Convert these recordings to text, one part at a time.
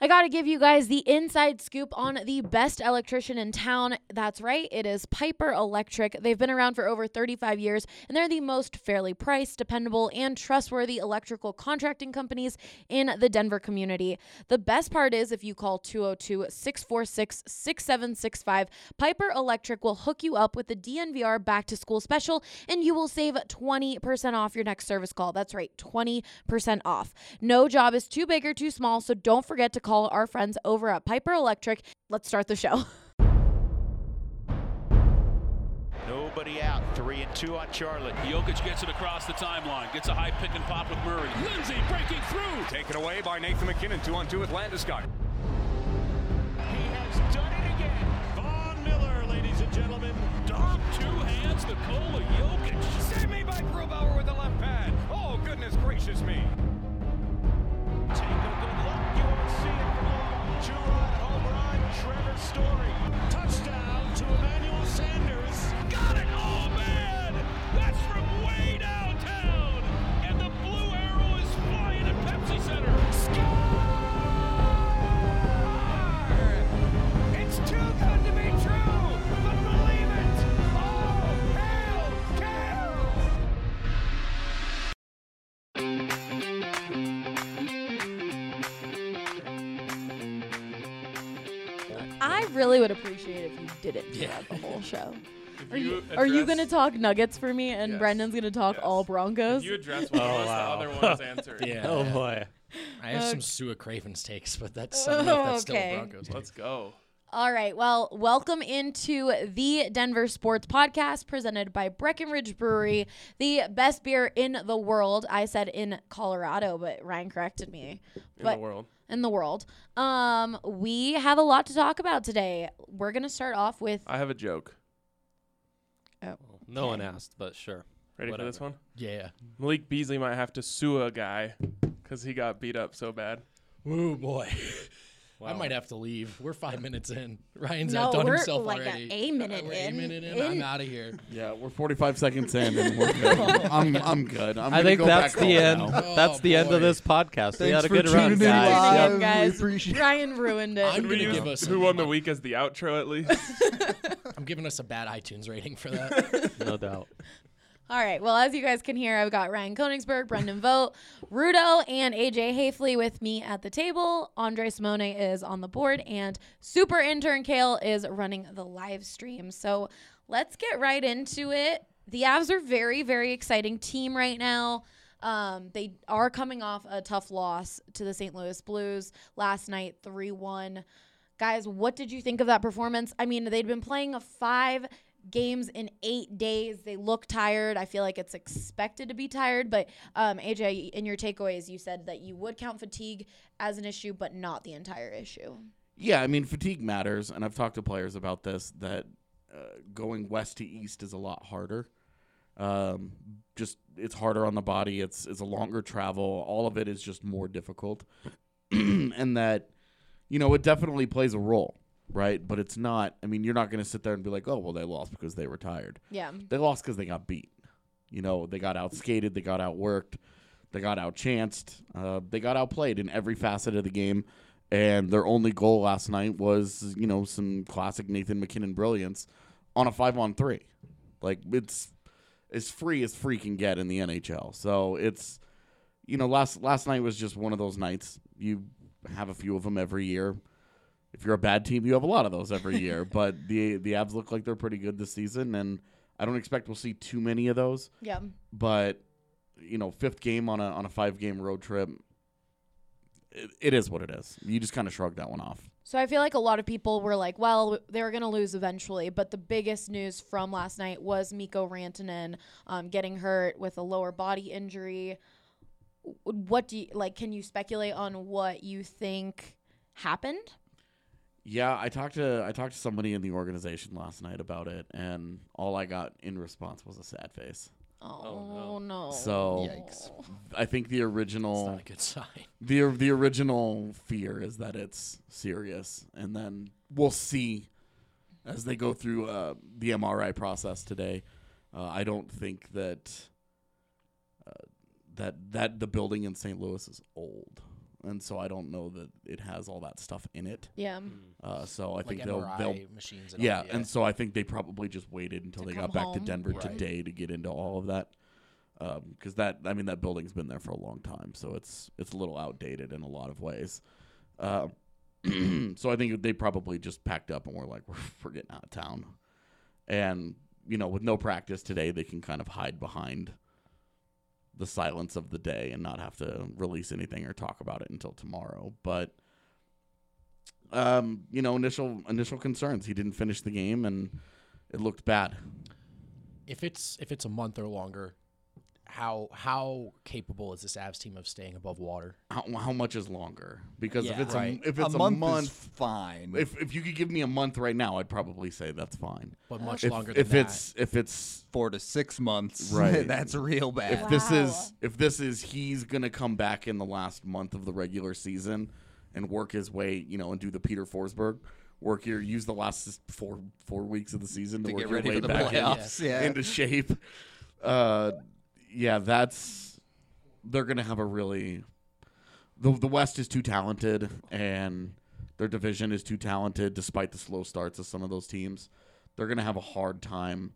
I got to give you guys the inside scoop on the best electrician in town. That's right, it is Piper Electric. They've been around for over 35 years, and they're the most fairly priced, dependable, and trustworthy electrical contracting companies in the Denver community. The best part is if you call 202 646 6765, Piper Electric will hook you up with the DNVR back to school special, and you will save 20% off your next service call. That's right, 20% off. No job is too big or too small, so don't forget to call our friends over at Piper Electric. Let's start the show. Nobody out. Three and two on Charlotte. Jokic gets it across the timeline. Gets a high pick and pop with Murray. Lindsay breaking through. Taken away by Nathan MacKinnon. Two on two with Landeskog. He has done it again. Von Miller, ladies and gentlemen. Dom, two hands, Nikola Jokic. Save me by Grubauer with the left pad. Oh, goodness gracious me. Take Two-run home run. Trevor Story. Touchdown to Emmanuel Sanders. Got it! Oh, man! Really would appreciate if you didn't do Yeah. that the whole show. If Are you, are you going to talk nuggets for me and Yes. Brendan's going to talk Yes. all Broncos? If you address one Oh, of us, wow. the other one's answering. Yeah. Oh boy. I have Uh, some Sua Cravens takes, but that's I don't know if that's Okay. still a Broncos. Let's go. All right. Well, welcome into the Denver Sports Podcast presented by Breckenridge Brewery, the best beer in the world. I said in Colorado, but Ryan corrected me. In But the world. In the world. Um, we have a lot to talk about today. We're gonna start off with I have a joke. Oh. No one asked, but sure. Ready for this one? Yeah. Malik Beasley might have to sue a guy because he got beat up so bad. Ooh boy. I might have to leave. We're five minutes in. Ryan's No, outdone we're himself like a- already. a minute We're in. A minute in. In- I'm out of here. Yeah, we're 45 seconds in and we're good. I'm, I'm good. I'm I think go that's back the end. now. Oh, that's Oh, the end of this podcast. we Thanks had a for good run, tuning in guys. live. Yep. guys. appreciate- Ryan ruined it. I'm gonna use give us who won the week as the outro at least? I'm giving us a bad iTunes rating for that. No doubt. All right. Well, as you guys can hear, I've got Ryan Koenigsberg, Brendan Vogt, Rudo, and AJ Haefele with me at the table. Andre Simone is on the board, and super intern Kale is running the live stream. So let's get right into it. The Avs are very, very exciting team right now. Um, they are coming off a tough loss to the St. Louis Blues last night, 3 1. Guys, what did you think of that performance? I mean, they'd been playing a five games in eight days. They look tired. I feel like it's expected to be tired. But um, AJ, in your takeaways, you said that you would count fatigue as an issue, but not the entire issue. Yeah, I mean, fatigue matters. And I've talked to players about this that uh, going west to east is a lot harder. Um, just it's harder on the body. It's it's a longer travel. All of it is just more difficult, and that you know it definitely plays a role, right? But it's not. I mean, you're not going to sit there and be like, oh, well, they lost because they were tired. Yeah. They lost because they got beat. You know, they got outskated, they got outworked, they got outchanced, uh, they got outplayed in every facet of the game. And their only goal last night was, you know, some classic Nathan MacKinnon brilliance on a five on three. Like it's as free as free can get in the NHL. So it's, you know, last last night was just one of those nights. You have a few of them every year. If you're a bad team, you have a lot of those every year. But the the Avs look like they're pretty good this season, and I don't expect we'll see too many of those. Yeah. But you know, fifth game on a on a five game road trip, it, it is what it is. You just kind of shrug that one off. So I feel like a lot of people were like, well, they were going to lose eventually. But the biggest news from last night was Mikko Rantanen um, getting hurt with a lower body injury. What do you like? Can you speculate on what you think happened? Yeah, I talked to I talked to somebody in the organization last night about it, and all I got in response was a sad face. Oh, no. So Yikes. I think the It's original not a good sign. the the original fear is that it's serious, and then we'll see as they go through uh, the MRI process today. Uh, I don't think that uh, that that the building in St. Louis is old. And so I don't know that it has all that stuff in it. Yeah. Uh, so I like think they'll MRI they'll machines. And yeah, all, and so I think they probably just waited until To they come got back to home. Denver Right. today to get into all of that. Because that, I mean, that building's been there for a long time, so it's it's a little outdated in a lot of ways. Uh, so I think they probably just packed up and were like, we're, we're getting out of town. And you know, with no practice today, they can kind of hide behind the silence of the day and not have to release anything or talk about it until tomorrow. But um, you know, initial initial concerns. He didn't finish the game, and it looked bad. if it's if it's a month or longer, how how capable is this Avs team of staying above water? How, how much is longer? Because if it's Right. a, if it's a, month, month, is fine. if if you could give me a month right now, I'd probably say that's fine. But much If, longer than if that. it's if it's four to six months, Right. that's real bad. if this is if this is he's gonna come back in the last month of the regular season and work his way, you know, and do the Peter Forsberg work here, use the last four four weeks of the season to, to work get your ready way for the back in- playoffs. Yeah. into shape. Uh, yeah, that's they're gonna have a really the the West is too talented and their division is too talented, despite the slow starts of some of those teams. They're gonna have a hard time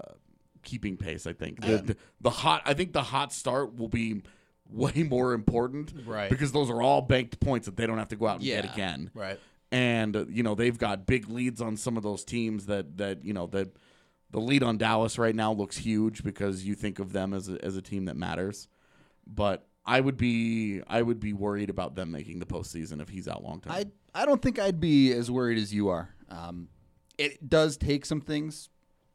uh, keeping pace. I think the, the the hot I think the hot start will be way more important, Right. Because those are all banked points that they don't have to go out and Yeah. get again right. and uh, you know they've got big leads on some of those teams that that you know the the lead on Dallas right now looks huge because you think of them as a, as a team that matters, but I would be I would be worried about them making the postseason if he's out long term. I I don't think I'd be as worried as you are. Um, it does take some things.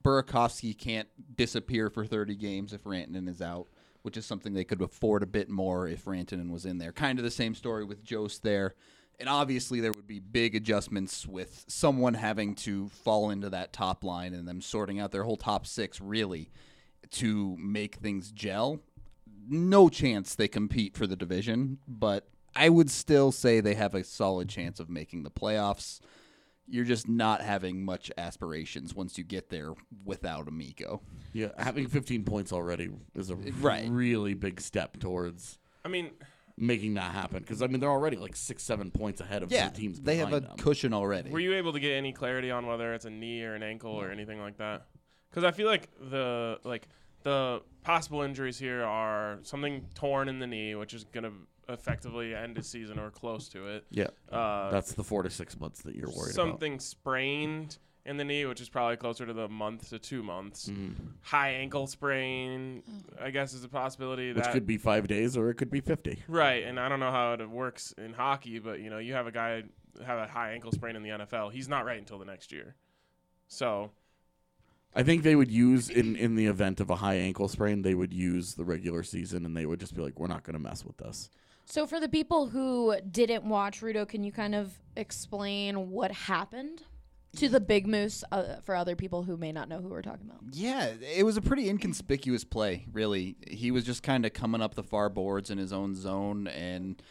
Burakovsky can't disappear for 30 games if Rantanen is out, which is something they could afford a bit more if Rantanen was in there. Kind of the same story with Jost there. And obviously, there would be big adjustments with someone having to fall into that top line and them sorting out their whole top six, really, to make things gel no chance they compete for the division, but I would still say they have a solid chance of making the playoffs. You're just not having much aspirations once you get there without Amico. yeah, having 15 points already is a Right. really big step towards I mean, making that happen because I mean they're already like six seven points ahead of Yeah, the teams. they have a them. cushion already. were you able to get any clarity on whether it's a knee or an ankle or anything like that? Because I feel like the like the possible injuries here are something torn in the knee, which is gonna effectively end the season or close to it. yeah, Uh, that's the four to six months that you're worried about. something sprained in the knee, which is probably closer to the month to two months. Mm-hmm. High ankle sprain, I guess, is a possibility. Which that could be five days or it could be 50. Right, and I don't know how it works in hockey, but you know, you have a guy have a high ankle sprain in the NFL. He's not right until the next year. So I think they would use in in the event of a high ankle sprain, they would use the regular season and they would just be like, we're not going to mess with this. So for the people who didn't watch Rudo, can you kind of explain what happened to the big moose uh, for other people who may not know who we're talking about? Yeah, it was a pretty inconspicuous play, really. He was just kind of coming up the far boards in his own zone. And,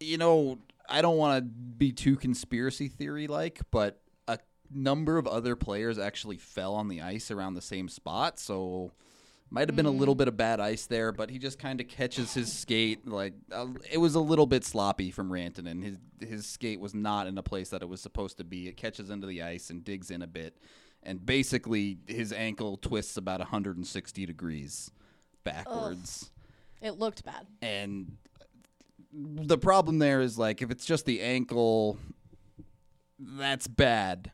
you know, I don't want to be too conspiracy theory like, but a number of other players actually fell on the ice around the same spot. So. Might have been a little bit of bad ice there, but he just kind of catches his skate. Like uh, it was a little bit sloppy from Rantanen. His his skate was not in a place that it was supposed to be. It catches into the ice and digs in a bit, and basically his ankle twists about 160 degrees backwards. It looked bad. And the problem there is like if it's just the ankle, that's bad,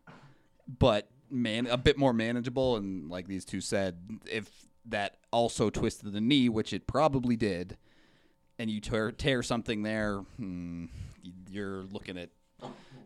but man, a bit more manageable. And like these two said, if that also twisted the knee, which it probably did, and you tear, tear something there, hmm, you're looking at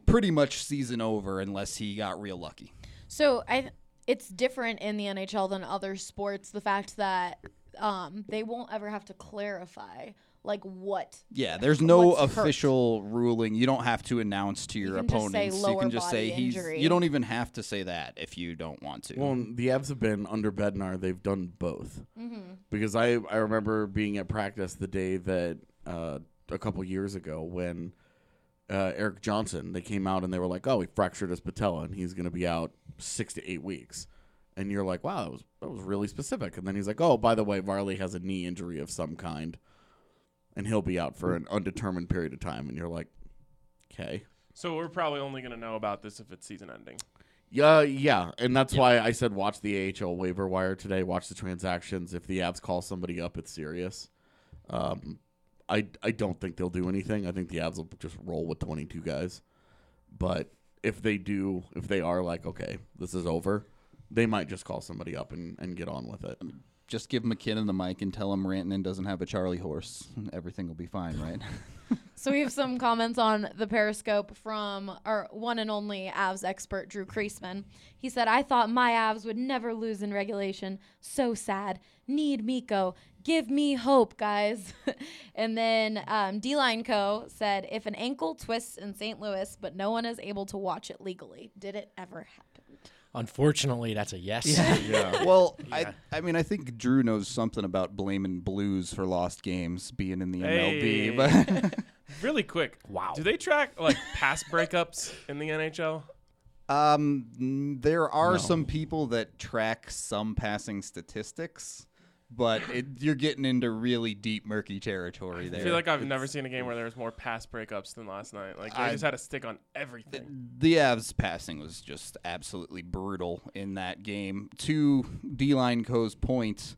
pretty much season over unless he got real lucky. So I, it's different in the NHL than other sports. The fact that um, they won't ever have to clarify like what. Yeah, there's no what's hurt. official ruling. You don't have to announce to your can just say opponents. you lower can just say he's. injury. You don't even have to say that if you don't want to. Well, the Avs have been under Bednar. They've done both. Mm-hmm. Because I, I remember being at practice the day that uh, a couple years ago when uh, Erik Johnson, they came out and they were like, oh, he fractured his patella and he's going to be out six to eight weeks. And you're like, wow, that was, that was really specific. And then he's like, oh, by the way, Varley has a knee injury of some kind. And he'll be out for an undetermined period of time, and you're like, okay. So we're probably only going to know about this if it's season ending. Yeah, yeah, and that's why I said watch the AHL waiver wire today. Watch the transactions. If the Avs call somebody up, it's serious. Um, I I don't think they'll do anything. I think the Avs will just roll with 22 guys. But if they do, if they are like, okay, this is over, they might just call somebody up and, and get on with it. Just give MacKinnon the mic and tell him Rantanen doesn't have a Charlie horse. Everything will be fine, right? So we have some comments on the Periscope from our one and only Avs expert, Drew Creasman. He said, I thought my Avs would never lose in regulation. So sad. Need Mikko. Give me hope, guys. and then um, D-Line Co. said, if an ankle twists in St. Louis, but no one is able to watch it legally, did it ever happen? Unfortunately, that's a yes. Yeah. well, Yeah. I I mean I think Drew knows something about blaming Blues for lost games being in the Hey. MLB, but Really quick. Wow. Do they track like pass breakups in the NHL? um, there are No. some people that track some passing statistics, but it, you're getting into really deep, murky territory there. I feel like I've never seen a game where there was more pass breakups than last night. Like they I- just had a stick on everything. the Avs passing was just absolutely brutal in that game. To D line Co's points,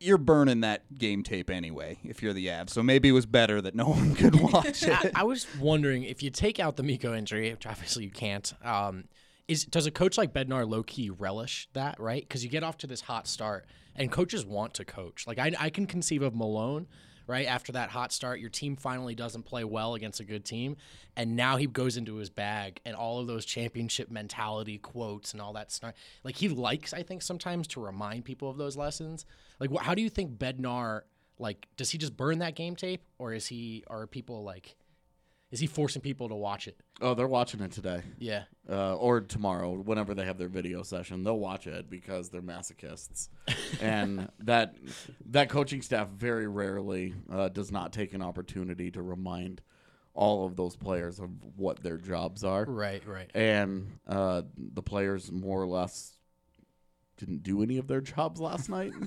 you're burning that game tape anyway if you're the Avs. So maybe it was better that no one could watch I, it. I was wondering if you take out the Mikko injury, which obviously you can't. Um, is does a coach like Bednar low key relish that, right? Because you get off to this hot start, and coaches want to coach. Like I, I can conceive of Malone, right after that hot start, your team finally doesn't play well against a good team, and now he goes into his bag and all of those championship mentality quotes and all that stuff. Like he likes, I think, sometimes to remind people of those lessons. Like, wh- how do you think Bednar? Like, does he just burn that game tape, or is he? Are people like? Is he forcing people to watch it? Oh, they're watching it today. Yeah. uh, or tomorrow, whenever they have their video session, they'll watch it because they're masochists, and that that coaching staff very rarely uh, does not take an opportunity to remind all of those players of what their jobs are, Right, right. and uh, the players more or less didn't do any of their jobs last night.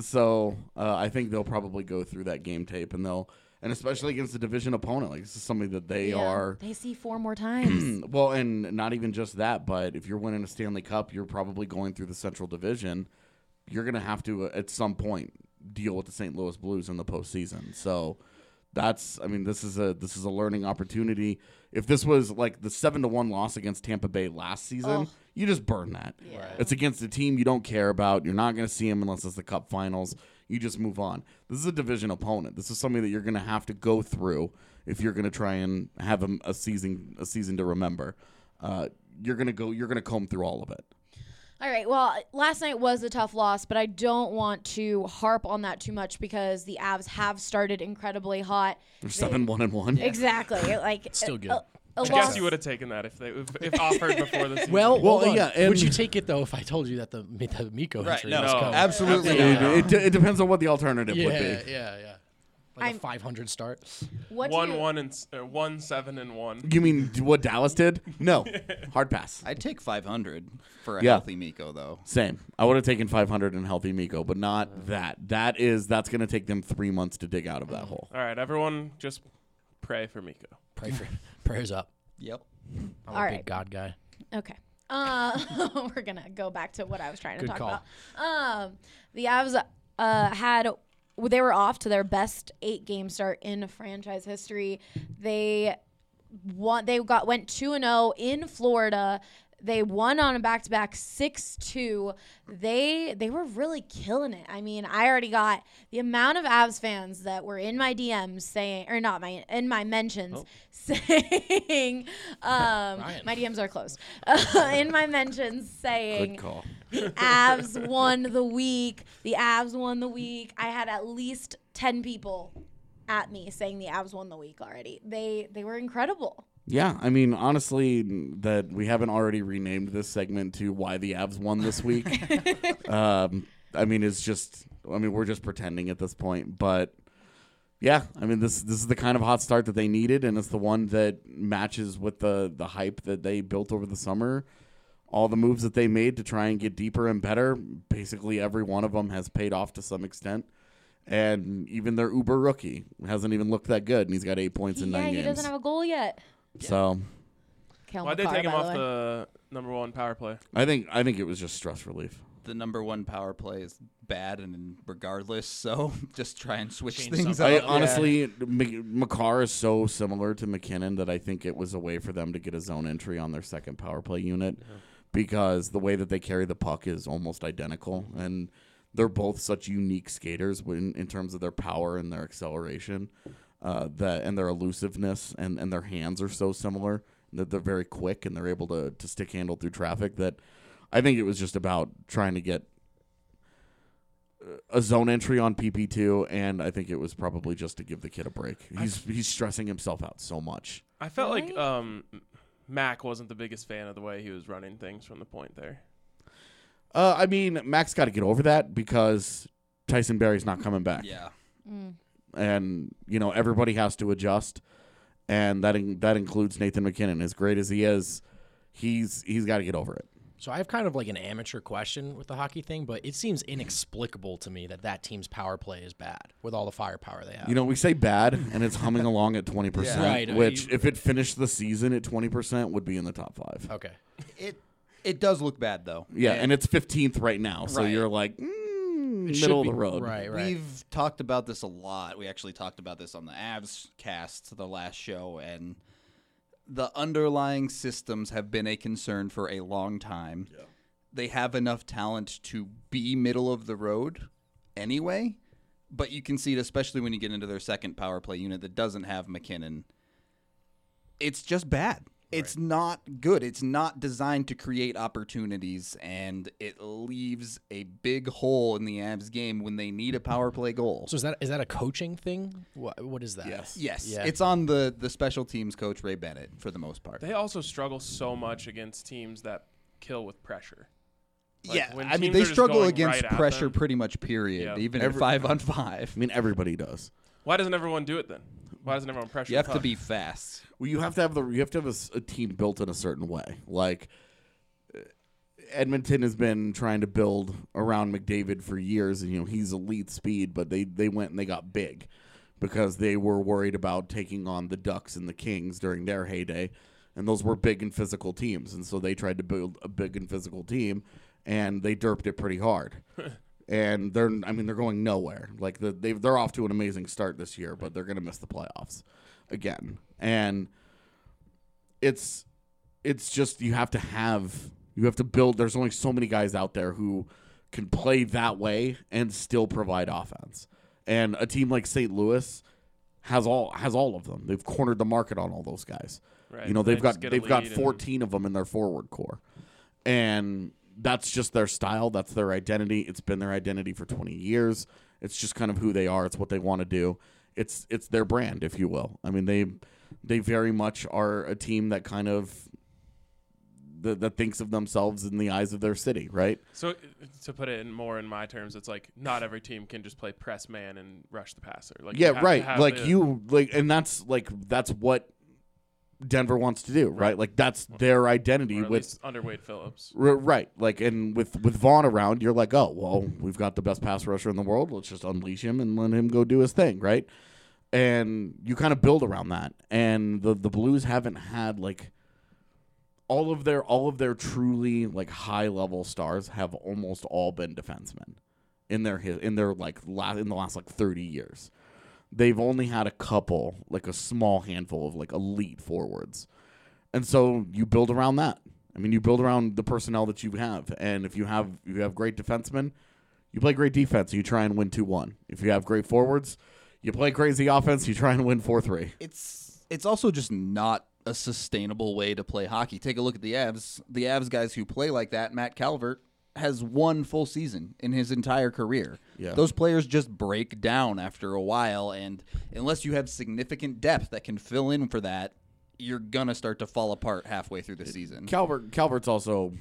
So uh, I think they'll probably go through that game tape, and they'll, and especially against a division opponent, like this is something that they Yeah, are They see four more times. well, and not even just that, but if you're winning a Stanley Cup, you're probably going through the Central Division. You're going to have to, uh, at some point, deal with the St. Louis Blues in the postseason. So that's, I mean, this is a this is a learning opportunity. If this was like the seven to one loss against Tampa Bay last season, Ugh. you just burn that. Yeah. It's against a team you don't care about. You're not going to see them unless it's the Cup Finals. You just move on. This is a division opponent. This is something that you're going to have to go through if you're going to try and have a, a season a season to remember. Uh, you're going to go. You're going to comb through all of it. All right. Well, last night was a tough loss, but I don't want to harp on that too much because the Avs have started incredibly hot. They're seven one and one. Exactly. Like Still good. A, a I guess you would have taken that if they if, if offered before the season. Well, Well, hold yeah, and- Would you take it though if I told you that the the Mikko Right, injury no, was No. coming? Absolutely It, not. it, it depends on what the alternative Yeah, would yeah, be. yeah, Like I'm- a 500 start. what one you- one and uh, one seven and one. You mean what Dallas did? No, hard pass. I'd take 500 for a Yeah. healthy Mikko, though. Same. I would have taken 500 and healthy Mikko, but not that. That is that's going to take them three months to dig out of that hole. All right, everyone, just pray for Mikko. Pray for prayers up. Yep. I'm All a right. big God guy. Okay. Uh, we're gonna go back to what I was trying to Good talk call. about. Um, the Avs uh, had they were off to their best eight game start in franchise history. They won. They got went two and zero in Florida. They won on a back to back six two. They they were really killing it. I mean, I already got the amount of Avs fans that were in my DMs saying, or not my in my mentions saying, um, my DMs are closed. in my mentions saying the Avs won the week. The Avs won the week. I had at least ten people at me saying the Avs won the week already. They they were incredible. Yeah, I mean, honestly, that we haven't already renamed this segment to why the Avs won this week. um, I mean, it's just, I mean, we're just pretending at this point, but yeah, I mean, this this is the kind of hot start that they needed, and it's the one that matches with the the hype that they built over the summer. All the moves that they made to try and get deeper and better, basically every one of them has paid off to some extent. And even their Uber rookie hasn't even looked that good, and he's got eight points in yeah, nine he games. doesn't have a goal yet. So Cale Why'd they Makar, take him by off the way. the number one power play? I think I think it was just stress relief. The number one power play is bad, and regardless, so just try and switch Change things something up. I honestly, Mc- Makar is so similar to MacKinnon that I think it was a way for them to get a zone entry on their second power play unit because the way that they carry the puck is almost identical, mm-hmm. and they're both such unique skaters in, in terms of their power and their acceleration, uh, that and their elusiveness and, and their hands are so similar that they're very quick and they're able to to stick handle through traffic. That I think it was just about trying to get a zone entry on PP2, and I think it was probably just to give the kid a break. He's he's stressing himself out so much. I felt like um, Mac wasn't the biggest fan of the way he was running things from the point there. Uh, I mean, Max got to get over that because Tyson Barrie's not coming back, Yeah. Mm. And you know everybody has to adjust, and that in, that includes Nathan MacKinnon. As great as he is, he's he's got to get over it. So I have kind of like an amateur question with the hockey thing, but it seems inexplicable to me that that team's power play is bad with all the firepower they have. You know, we say bad, and it's humming along at twenty percent, Yeah. Right, which you- if it finished the season at twenty percent, would be in the top five. okay. It it does look bad though. Yeah, and it's fifteenth right now, so Right. you're like mm, It should middle of the road. Right, right. We've talked about this a lot. We actually talked about this on the Avs cast, the last show, and the underlying systems have been a concern for a long time. They have enough talent to be middle of the road anyway, but you can see it especially when you get into their second power play unit that doesn't have MacKinnon. It's just bad. It's not good. It's not designed to create opportunities, and it leaves a big hole in the Avs game when they need a power play goal. So is that is that a coaching thing? What what is that? Yes. Yes, Yeah. it's on the the special teams coach Ray Bennett for the most part. They also struggle so much against teams that kill with pressure. Like, yeah, I mean they struggle against right pressure pretty much. Period. Yeah. Even Every- at five on five, I mean, everybody does. Why doesn't everyone do it then? Why doesn't everyone pressure? you have to be fast. Well, you have to have the you have to have a, s- a team built in a certain way. Like uh, Edmonton has been trying to build around McDavid for years, and you know he's elite speed, but they they went and they got big because they were worried about taking on the Ducks and the Kings during their heyday, and those were big and physical teams, and so they tried to build a big and physical team, and they derped it pretty hard. and they're I mean they're going nowhere. Like the, they they're off to an amazing start this year, but they're going to miss the playoffs again. And it's it's just you have to have you have to build there's only so many guys out there who can play that way and still provide offense. And a team like St. Louis has all has all of them. They've cornered the market on all those guys. Right, You know, they they've just got they've got lead and- 14 of them in their forward core. And that's just their style, that's their identity. It's been their identity for 20 years. It's just kind of who they are. It's what they want to do. It's it's their brand, if you will. I mean, they they very much are a team that kind of that, that thinks of themselves in the eyes of their city, right? So to put it in more in my terms, it's like not every team can just play press man and rush the passer. Like yeah, right. Like the- you like and that's like that's what Denver wants to do, right? Like that's their identity or at with least under Wade Phillips. R- right. Like, and with with Von around, you're like, oh, well, we've got the best pass rusher in the world. Let's just unleash him and let him go do his thing, right? And you kind of build around that. And the the Blues haven't had like all of their all of their truly like high level stars have almost all been defensemen in their hi- in their like la- in the last like 30 years. They've only had a couple, like a small handful of like elite forwards. And so you build around that. I mean, you build around the personnel that you have, and if you have you have great defensemen, you play great defense. You try and win two one. If you have great forwards, you play crazy offense. You try and win four three. It's it's also just not a sustainable way to play hockey. Take a look at the Avs. The Avs guys who play like that, Matt Calvert has one full season in his entire career. Yeah. Those players just break down after a while and unless you have significant depth that can fill in for that, you're going to start to fall apart halfway through the season. Calvert Calvert's also,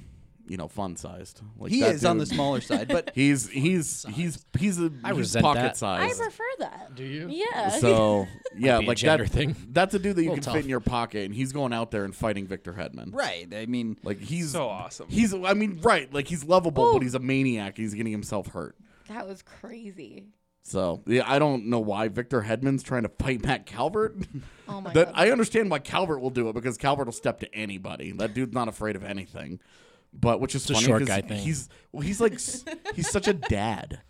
you know, fun sized. Like he that is on the dude- smaller side, but He's he's he's he's a I he's resent pocket that. I size. prefer that. Do you? Yeah. So yeah, be a like gender that. thing. That's a dude that you can Little fit tough. in your pocket, and he's going out there and fighting Victor Hedman. right. I mean, Like he's So awesome. He's I mean right, like he's lovable, Ooh. but oh. he's a maniac. He's getting himself hurt. that was crazy. So yeah, I don't know why Victor Hedman's trying to fight Matt Calvert. Oh my that god. I understand why Calvert will do it because Calvert will step to anybody. That dude's not afraid of anything. But which is a funny because guy thing. he's well, he's like he's such a dad.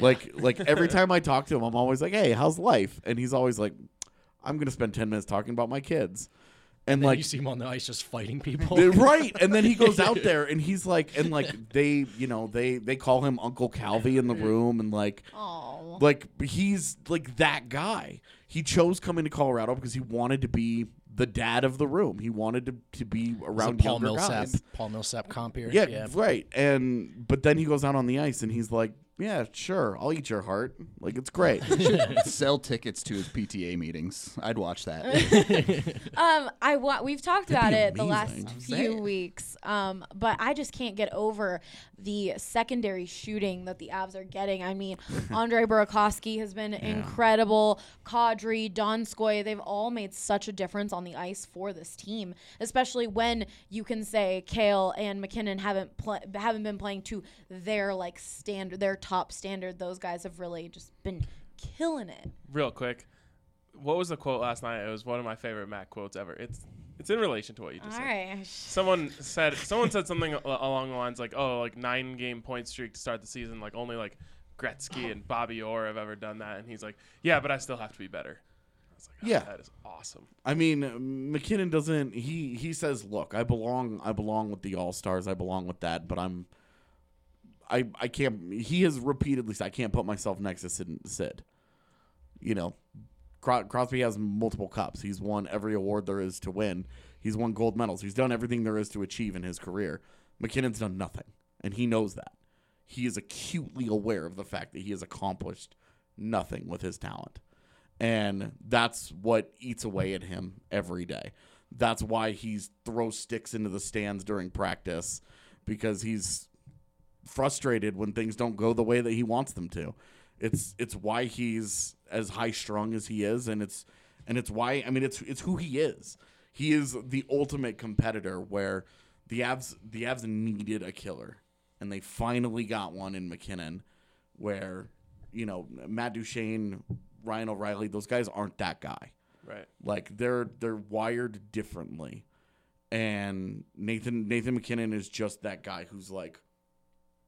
Like like every time I talk to him, I'm always like, "Hey, how's life?" And he's always like, "I'm gonna spend ten minutes talking about my kids." And Like like you see him on the ice just fighting people. Right and then he goes out there and he's like and like they you know they they call him uncle calvi in the room and like Oh. like he's like that guy he chose coming to colorado because he wanted to be the dad of the room. He wanted to, to be around Paul younger Millsap, guys. Paul Millsap comp here. yeah, right. And but then he goes out on the ice and he's like yeah sure i'll eat your heart like it's great Sell tickets to his PTA meetings. I'd watch that. Um, I wa- we've talked That'd about be it the last I'm few saying. weeks. Um, but I just can't get over the secondary shooting that the Avs are getting. I mean, Andre Burakovsky has been incredible. Kadri, Donskoy, they've all made such a difference on the ice for this team, especially when you can say Cale and MacKinnon haven't pl- haven't been playing to their like standard, their top standard. Those guys have really just been killing it. Real quick, what was the quote last night? It was one of my favorite Matt quotes ever. It's it's in relation to what you just All said. right. Someone said someone said something along the lines like, "Oh, like nine game point streak to start the season. Like only like Gretzky and Bobby Orr have ever done that." And he's like, "Yeah, but I still have to be better." I was like, oh, Yeah. that is awesome." I mean, MacKinnon doesn't. He he says, "Look, I belong. I belong with the All Stars. I belong with that. But I'm. I I can't. He has repeatedly said I can't put myself next to Sid. Sid. You know, Cro- Crosby has multiple cups. He's won every award there is to win. He's won gold medals. He's done everything there is to achieve in his career. MacKinnon's done nothing, and he knows that. He is acutely aware of the fact that he has accomplished nothing with his talent. And that's what eats away at him every day. That's why he throws sticks into the stands during practice because he's frustrated when things don't go the way that he wants them to. It's it's why he's as high strung as he is and it's and it's why I mean it's it's who he is. He is the ultimate competitor where the Avs the Avs needed a killer and they finally got one in MacKinnon where you know Matt Duchene, Ryan O'Reilly, those guys aren't that guy. Right. Like they're they're wired differently. And Nathan Nathan MacKinnon is just that guy who's like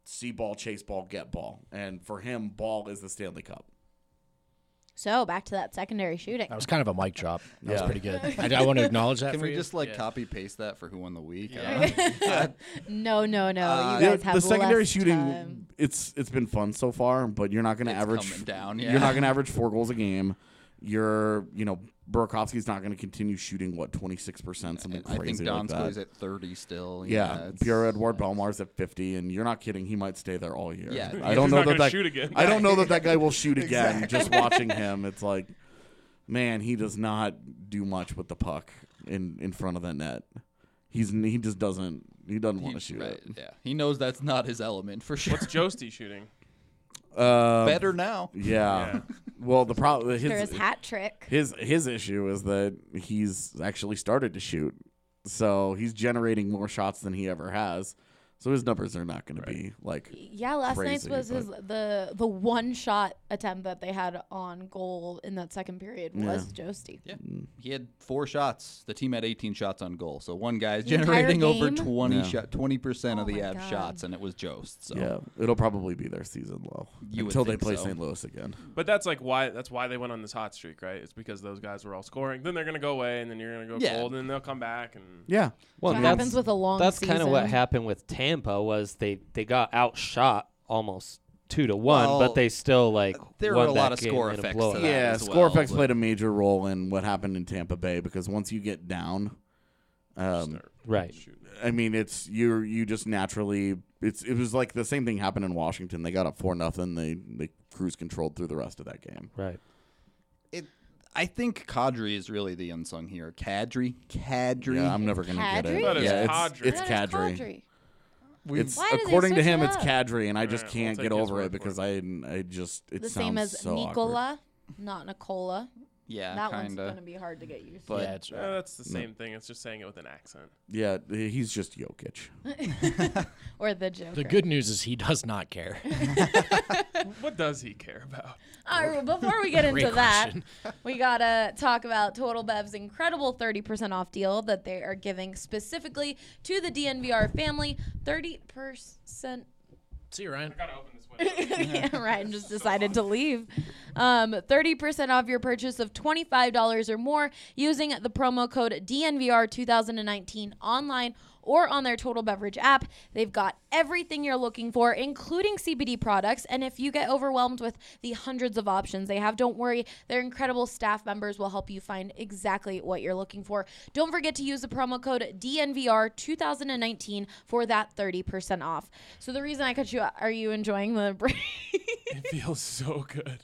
see ball, chase ball, get ball. And for him, ball is the Stanley Cup. So back to that secondary shooting. That was kind of a mic drop. That was Yeah. pretty good. I, I want to acknowledge that Can for we you. just like Yeah. copy paste that for who won the week? Yeah. No, no, no. Uh, you guys have the secondary less shooting time. it's it's been fun so far, but you're not going to average coming down, You're not going to average 4 goals a game. You're, you know, Burakovsky's not going to continue shooting what 26%, something I think crazy like Donskoy's that. at 30 still. Yeah, it's- Pierre Edouard Bellemare's at 50, and you're not kidding. He might stay there all year. Yeah. I don't know that that shoot again. I don't know that that guy will shoot again. Exactly. Just watching him, it's like, man, he does not do much with the puck in in front of the net. He's he just doesn't he doesn't want to shoot right, it. Yeah, he knows that's not his element for sure. What's Josty shooting? Uh, Better now. Yeah. Yeah. Well, the problem After his his hat trick. his his issue is that he's actually started to shoot, so he's generating more shots than he ever has. So his numbers are not going to be like Yeah, last night's was his the the one shot attempt that they had on goal in that second period was Josty. Yeah, mm. he had four shots. The team had 18 shots on goal. So one guy's The generating over 20 Yeah. shot, 20 percent of Oh the my Avs shots, and it was Jost. So yeah. It'll probably be their season low You until they play so. St. Louis again. But that's like why that's why they went on this hot streak, right? It's because those guys were all scoring. Then they're gonna go away, and then you're gonna go Yeah. cold, and then they'll come back, and Yeah. Well, that's, happens with a long That's kind of what happened with Tampa was they they got outshot almost two to one, Well, but they still like there won were a that lot of score effects to that. Yeah, as score well, effects but- played a major role in what happened in Tampa Bay because once you get down, um, Right. I mean, it's you. You just naturally. It's it was like the same thing happened in Washington. They got up four nothing. They they cruise controlled through the rest of that game. Right. it, I think Kadri is really the unsung hero. Kadri, Kadri. Yeah, I'm never gonna get it. But it's yeah, Kadri. it's, it's Yeah, Kadri. We- It's Why according to him, it it's? Kadri, and I just Alright, we'll can't take get over it for because I I just it The sounds same as so awkward. Nicola, not Nicola. Yeah, that one's kinda. going to be hard to get used But- yeah, it's, Uh, that's the same thing. It's just saying it with an accent. Yeah, he's just Jokic. or the Joker. the good news is he does not care. What does he care about? All right, before we get into that, question. we gotta talk about Total Bev's incredible 30% off deal that they are giving specifically to the DNVR family. 30%. See you, Ryan. Gotta open yeah, Ryan just decided to leave. Um, 30% off your purchase of $25 or more using the promo code DNVR 2019 online or on their Total Beverage app. They've got everything you're looking for, including CBD products. And if you get overwhelmed with the hundreds of options they have, don't worry. Their incredible staff members will help you find exactly what you're looking for. Don't forget to use the promo code DNVR 2019 for that 30% off. So the reason I cut you, are you enjoying the break? It feels so good.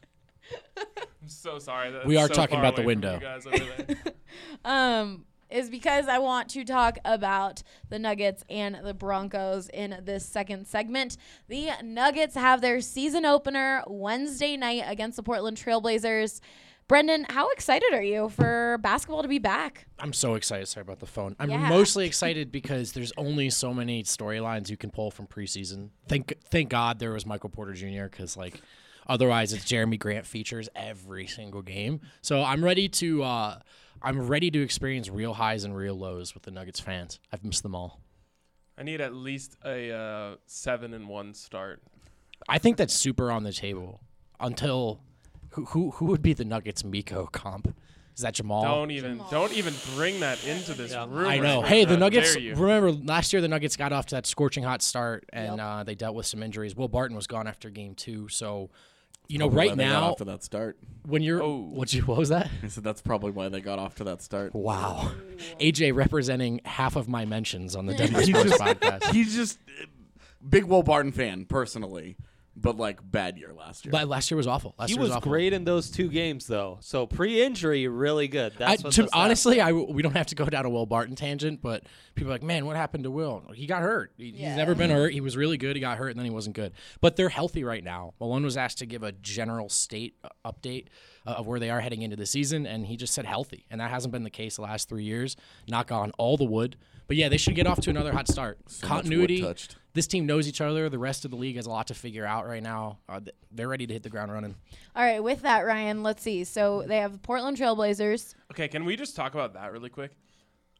I'm so sorry. That We are so talking about the window. You guys over there. um, is because I want to talk about the Nuggets and the Broncos in this second segment. The Nuggets have their season opener Wednesday night against the Portland Trailblazers. Brendan, how excited are you for basketball to be back? I'm so excited. Sorry about the phone. I'm Yeah. mostly excited because there's only so many storylines you can pull from preseason. Thank thank God there was Michael Porter Jr. because like otherwise it's Jerami Grant features every single game. So I'm ready to uh, I'm ready to experience real highs and real lows with the Nuggets fans. I've missed them all. I need at least a uh, seven and one start. I think that's super on the table until who who who would be the Nuggets Mikko comp? Is that Jamal? Don't even don't even bring that into this room. I know. right Hey, now. the Nuggets. Remember last year, the Nuggets got off to that scorching hot start, and Yep. uh, they dealt with some injuries. Will Barton was gone after game two, so you know, Probably right why they got now, off to that start. when you're Oh. what you what was that? I said that's probably why they got off to that start. Wow, AJ representing half of my mentions on the Denver Sports podcast. He's just big Will Barton fan personally, but like bad year last year. La- last year was awful. Last He year was awful. great in those two games, though. So pre-injury, really good. That's what to, honestly. I we don't have to go down a Will Barton tangent, but people are like, man, what happened to Will? He got hurt. He, Yeah. He's never been hurt. He was really good. He got hurt, and then he wasn't good. But they're healthy right now. Malone was asked to give a general state uh, update uh, of where they are heading into the season, and he just said healthy, and that hasn't been the case the last three years. Knock on all the wood. But yeah, they should get off to another hot start. much wood Continuity. This team knows each other. The rest of the league has a lot to figure out right now. Uh, they're ready to hit the ground running. All right, with that, Ryan, let's see. So they have Portland Trailblazers. Okay, can we just talk about that really quick?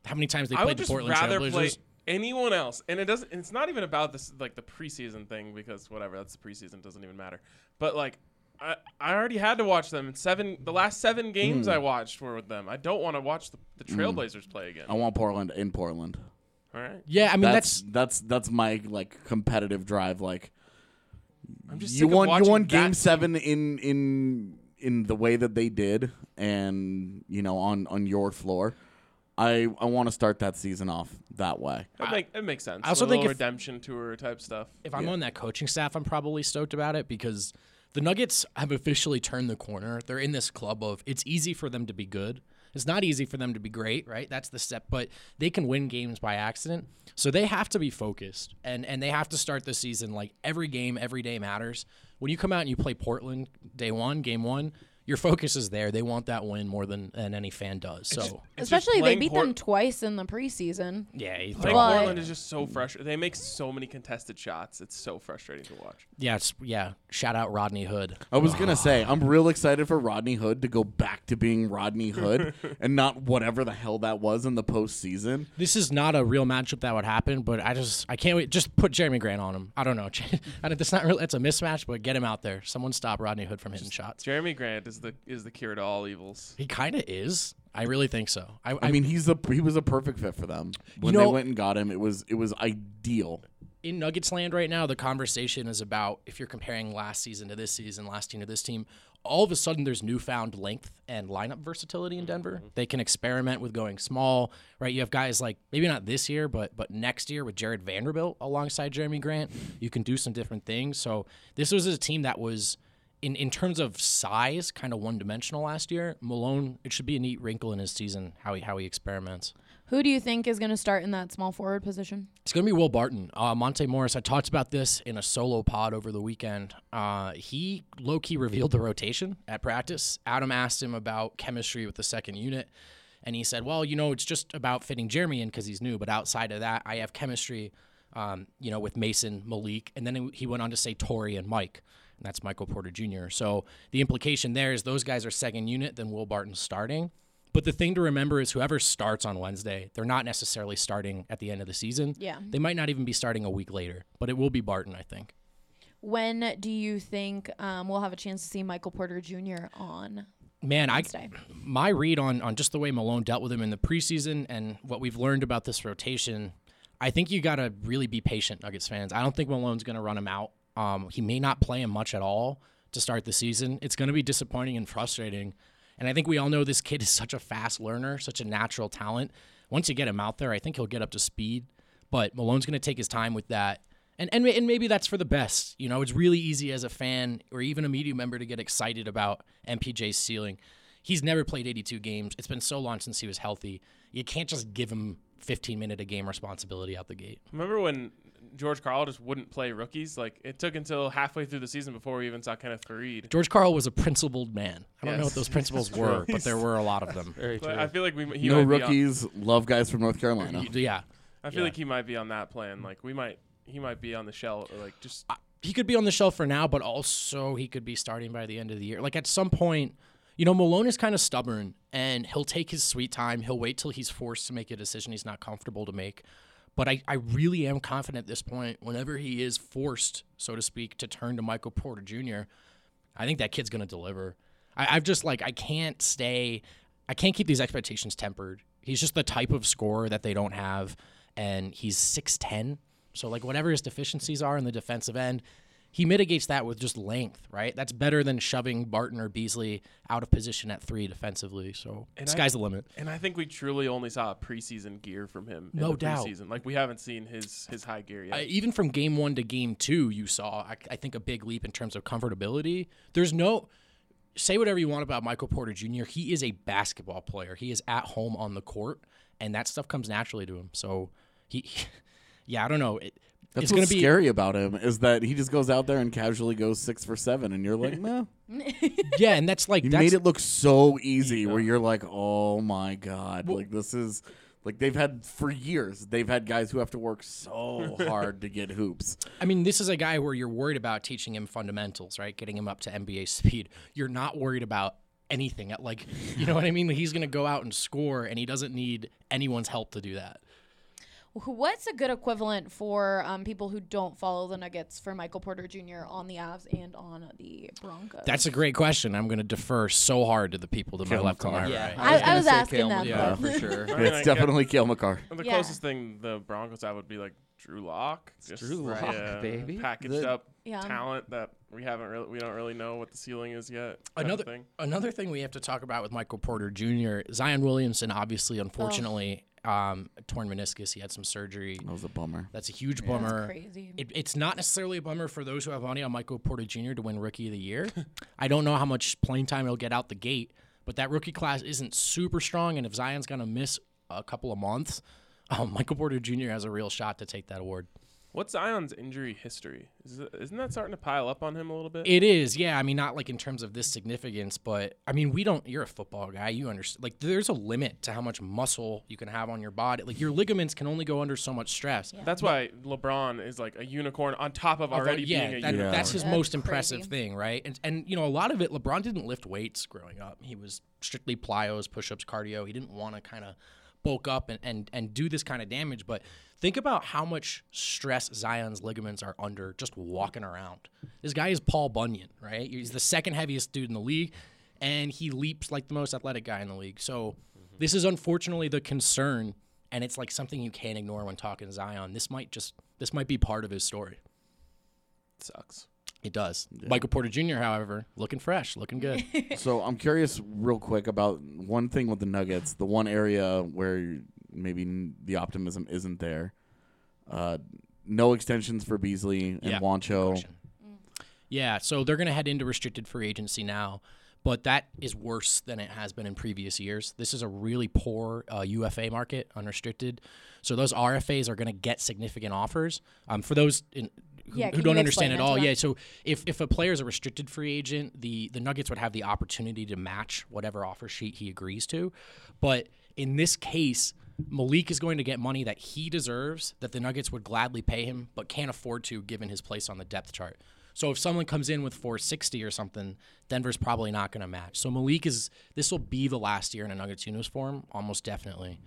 How many times they I played would the Portland rather Trailblazers? play anyone else, and it doesn't. It's not even about this like the preseason thing because whatever. That's the preseason. Doesn't even matter. But like. I, I already had to watch them seven. The last seven games Hmm. I watched were with them. I don't want to watch the, the Trailblazers play again. I want Portland in Portland. All right, yeah, I mean that's, that's that's that's my like competitive drive. Like I'm just you sick of won you watching won that game team. seven in in in the way that they did, and you know on on your floor. I I want to start that season off that way. It, make, it makes sense. I also a think little if- redemption tour type stuff. if I'm on that coaching staff, I'm probably stoked about it because the Nuggets have officially turned the corner. They're in this club of it's easy for them to be good. It's not easy for them to be great, right? That's the step, but they can win games by accident. So they have to be focused and and they have to start the season like every game, every day matters. When you come out and you play Portland day 1, game 1, your focus is there. They want that win more than, than any fan does. So, It's just Especially they beat Port- them twice in the preseason. yeah, you Playing throw, But- Portland is just so frustrating. They make so many contested shots. It's so frustrating to watch. yeah, it's, yeah, shout out Rodney Hood. I was gonna say I'm real excited for Rodney Hood to go back to being Rodney Hood and not whatever the hell that was in the postseason. This is not a real matchup that would happen, but I just I can't wait. Just put Jerami Grant on him. I don't know. I don't, that's not really. It's a mismatch, but get him out there. Someone stop Rodney Hood from hitting shots. Jerami Grant is the is the cure to all evils. He kind of is. I really think so. I, I mean, he's a he was a perfect fit for them when know- they went and got him. It was it was ideal. in Nuggets land right now, the conversation is about if you're comparing last season to this season, last team to this team. All of a sudden, there's newfound length and lineup versatility in Denver. Mm-hmm. They can experiment with going small, right? You have guys like maybe not this year, but but next year with Jarred Vanderbilt alongside Jerami Grant, you can do some different things. So this was a team that was in, in terms of size, kind of one dimensional last year. Malone, it should be a neat wrinkle in his season how he how he experiments. Who do you think is going to start in that small forward position? It's going to be Will Barton. Uh, Monte Morris, I talked about this in a solo pod over the weekend. Uh, he low key revealed the rotation at practice. Adam asked him about chemistry with the second unit, and he said, Well, you know, it's just about fitting Jerami in because he's new, but outside of that, I have chemistry, um, you know, with Mason, Malik, and then he went on to say Torrey and Mike. That's Michael Porter Jr. So the implication there is those guys are second unit, then Will Barton's starting. But the thing to remember is whoever starts on Wednesday, they're not necessarily starting at the end of the season. Yeah. They might not even be starting a week later, but it will be Barton, I think. When do you think um, we'll have a chance to see Michael Porter Jr. on? Man, I my read on on just the way Malone dealt with him in the preseason and what we've learned about this rotation, I think you got to really be patient, Nuggets fans. I don't think Malone's going to run him out. Um, he may not play him much at all to start the season. It's going to be disappointing and frustrating. And I think we all know this kid is such a fast learner, such a natural talent. Once you get him out there, I think he'll get up to speed. But Malone's going to take his time with that. And, and and maybe that's for the best. You know, it's really easy as a fan or even a media member to get excited about MPJ's ceiling. He's never played 82 games. It's been so long since he was healthy. You can't just give him 15 minute a game responsibility out the gate. Remember when George Karl just wouldn't play rookies? Like it took until halfway through the season before we even saw Kenneth Faried. George Karl was a principled man. I don't know what those principles were, but there were a lot of them. Very true. I feel like we he no might be on- rookies. Love guys from North Carolina. Yeah. I feel Yeah. like he might be on that plan. Like we might he might be on the shell or like just he could be on the shelf for now, but also he could be starting by the end of the year. Like at some point, you know, Malone is kind of stubborn and he'll take his sweet time. He'll wait till he's forced to make a decision he's not comfortable to make. But I, I really am confident at this point, whenever he is forced, so to speak, to turn to Michael Porter Jr., I think that kid's going to deliver. I, I've just like, I can't stay, I can't keep these expectations tempered. He's just the type of scorer that they don't have. And he's 6'10. So, like, whatever his deficiencies are in the defensive end, he mitigates that with just length, right? That's better than shoving Barton or Beasley out of position at three defensively. So, And I- sky's the limit. and I think we truly only saw a preseason gear from him. in No the doubt. Preseason. Like we haven't seen his his high gear yet. Uh, even from game one to game two, you saw, I, I think, a big leap in terms of comfortability. There's no, say whatever you want about Michael Porter Jr., he is a basketball player. He is at home on the court, and that stuff comes naturally to him. So, he, yeah, I don't know. It, That's it's what's going to be. scary about him is that he just goes out there and casually goes six for seven, and you're like, nah. Yeah, and that's like, You that's, made it look so easy, where you're like, oh my god, like this is like they've had for years. They've had guys who have to work so hard to get hoops. I mean, this is a guy where you're worried about teaching him fundamentals, right? Getting him up to NBA speed. You're not worried about anything. Like, you know what I mean? He's going to go out and score, and he doesn't need anyone's help to do that. What's a good equivalent for um, people who don't follow the Nuggets for Michael Porter Jr. on the Avs and on the Broncos? That's a great question. I'm going to defer so hard to the people to my Cale left and Makar. my Yeah, right. I- I gonna was asking Cale that, Makar but- for sure. I mean, It's I definitely Cale Makar. the Yeah. closest thing the Broncos have would be like Drew Lock. Just, Drew Lock, yeah, baby. Packaged The- up Yeah. talent that we haven't really we don't really know what the ceiling is yet. Another thing. another thing we have to talk about with Michael Porter Jr. Zion Williamson, obviously, unfortunately, um, torn meniscus. He had some surgery. That was a bummer. That's a huge That's bummer. crazy. It, it's not necessarily a bummer for those who have money on Michael Porter Jr. to win Rookie of the Year. I don't know how much playing time he'll get out the gate, but that rookie class isn't super strong. And if Zion's going to miss a couple of months, um, Michael Porter Jr. has a real shot to take that award. What's Zion's injury history? Is it, isn't that starting to pile up on him a little bit? It is, yeah. I mean, not like in terms of this significance, but I mean, we don't. You're a football guy. You understand. Like, there's a limit to how much muscle you can have on your body. Like, your ligaments can only go under so much stress. That's why LeBron is like a unicorn on top of Although, already yeah, being a that- unicorn. that's his That's most crazy. impressive thing, right? And and you know, a lot of it, LeBron didn't lift weights growing up. He was strictly plyos, push-ups, cardio. He didn't want to kind of bulk up and, and and do this kind of damage. But think about how much stress Zion's ligaments are under just walking around. This guy is Paul Bunyan, right? He's the second heaviest dude in the league, and he leaps like the most athletic guy in the league. So mm-hmm. this is unfortunately the concern. And it's like something you can't ignore when talking Zion. This might just this might be part of his story. sucks. It does. Michael Porter Jr., however, looking fresh, looking good. So I'm curious, real quick, about one thing with the Nuggets. The one area where maybe the optimism isn't there. Uh, no extensions for Beasley and Yeah, Juancho. Question. Yeah, so they're going to head into restricted free agency now, but that is worse than it has been in previous years. This is a really poor uh, UFA market, unrestricted. So those RFAs are going to get significant offers. Um, for those in, who, Yeah, who don't understand at all, yeah. So if, if a player is a restricted free agent, the the Nuggets would have the opportunity to match whatever offer sheet he agrees to, but in this case. Malik is going to get money that he deserves, that the Nuggets would gladly pay him, but can't afford to given his place on the depth chart. So if someone comes in with 460 or something, Denver's probably not going to match. So Malik is this will be the last year in a Nuggets uniform, almost definitely.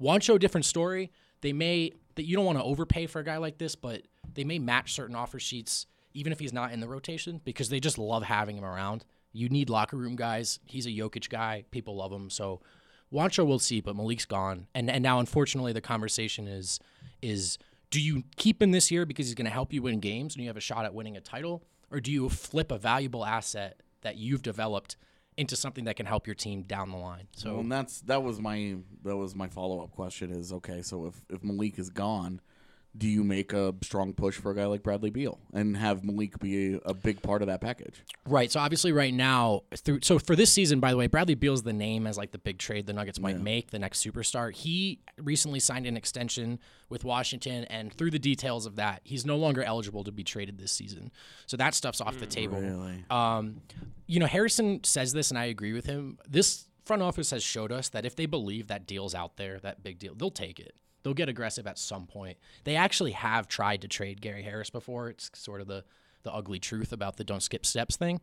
Juancho, different story. They may that you don't want to overpay for a guy like this, but they may match certain offer sheets even if he's not in the rotation because they just love having him around. You need locker room guys. He's a Jokic guy. People love him. So Juancho we'll see, but Malik's gone. And and now unfortunately the conversation is is do you keep him this year because he's going to help you win games and you have a shot at winning a title or do you flip a valuable asset that you've developed into something that can help your team down the line? So Well, and that's that was my that was my follow up question is okay. So if if Malik is gone, do you make a strong push for a guy like Bradley Beal and have Malik be a, big part of that package? Right. So obviously, right now, through so for this season, by the way, Bradley Beal's the name as like the big trade the Nuggets might make, the next superstar. He recently signed an extension with Washington, and through the details of that, he's no longer eligible to be traded this season. So that stuff's off the table. Really? Um, you know, Harrison says this, and I agree with him. This front office has showed us that if they believe that deal's out there, that big deal, they'll take it. They'll get aggressive at some point. They actually have tried to trade Gary Harris before. It's sort of the the ugly truth about the don't skip steps thing.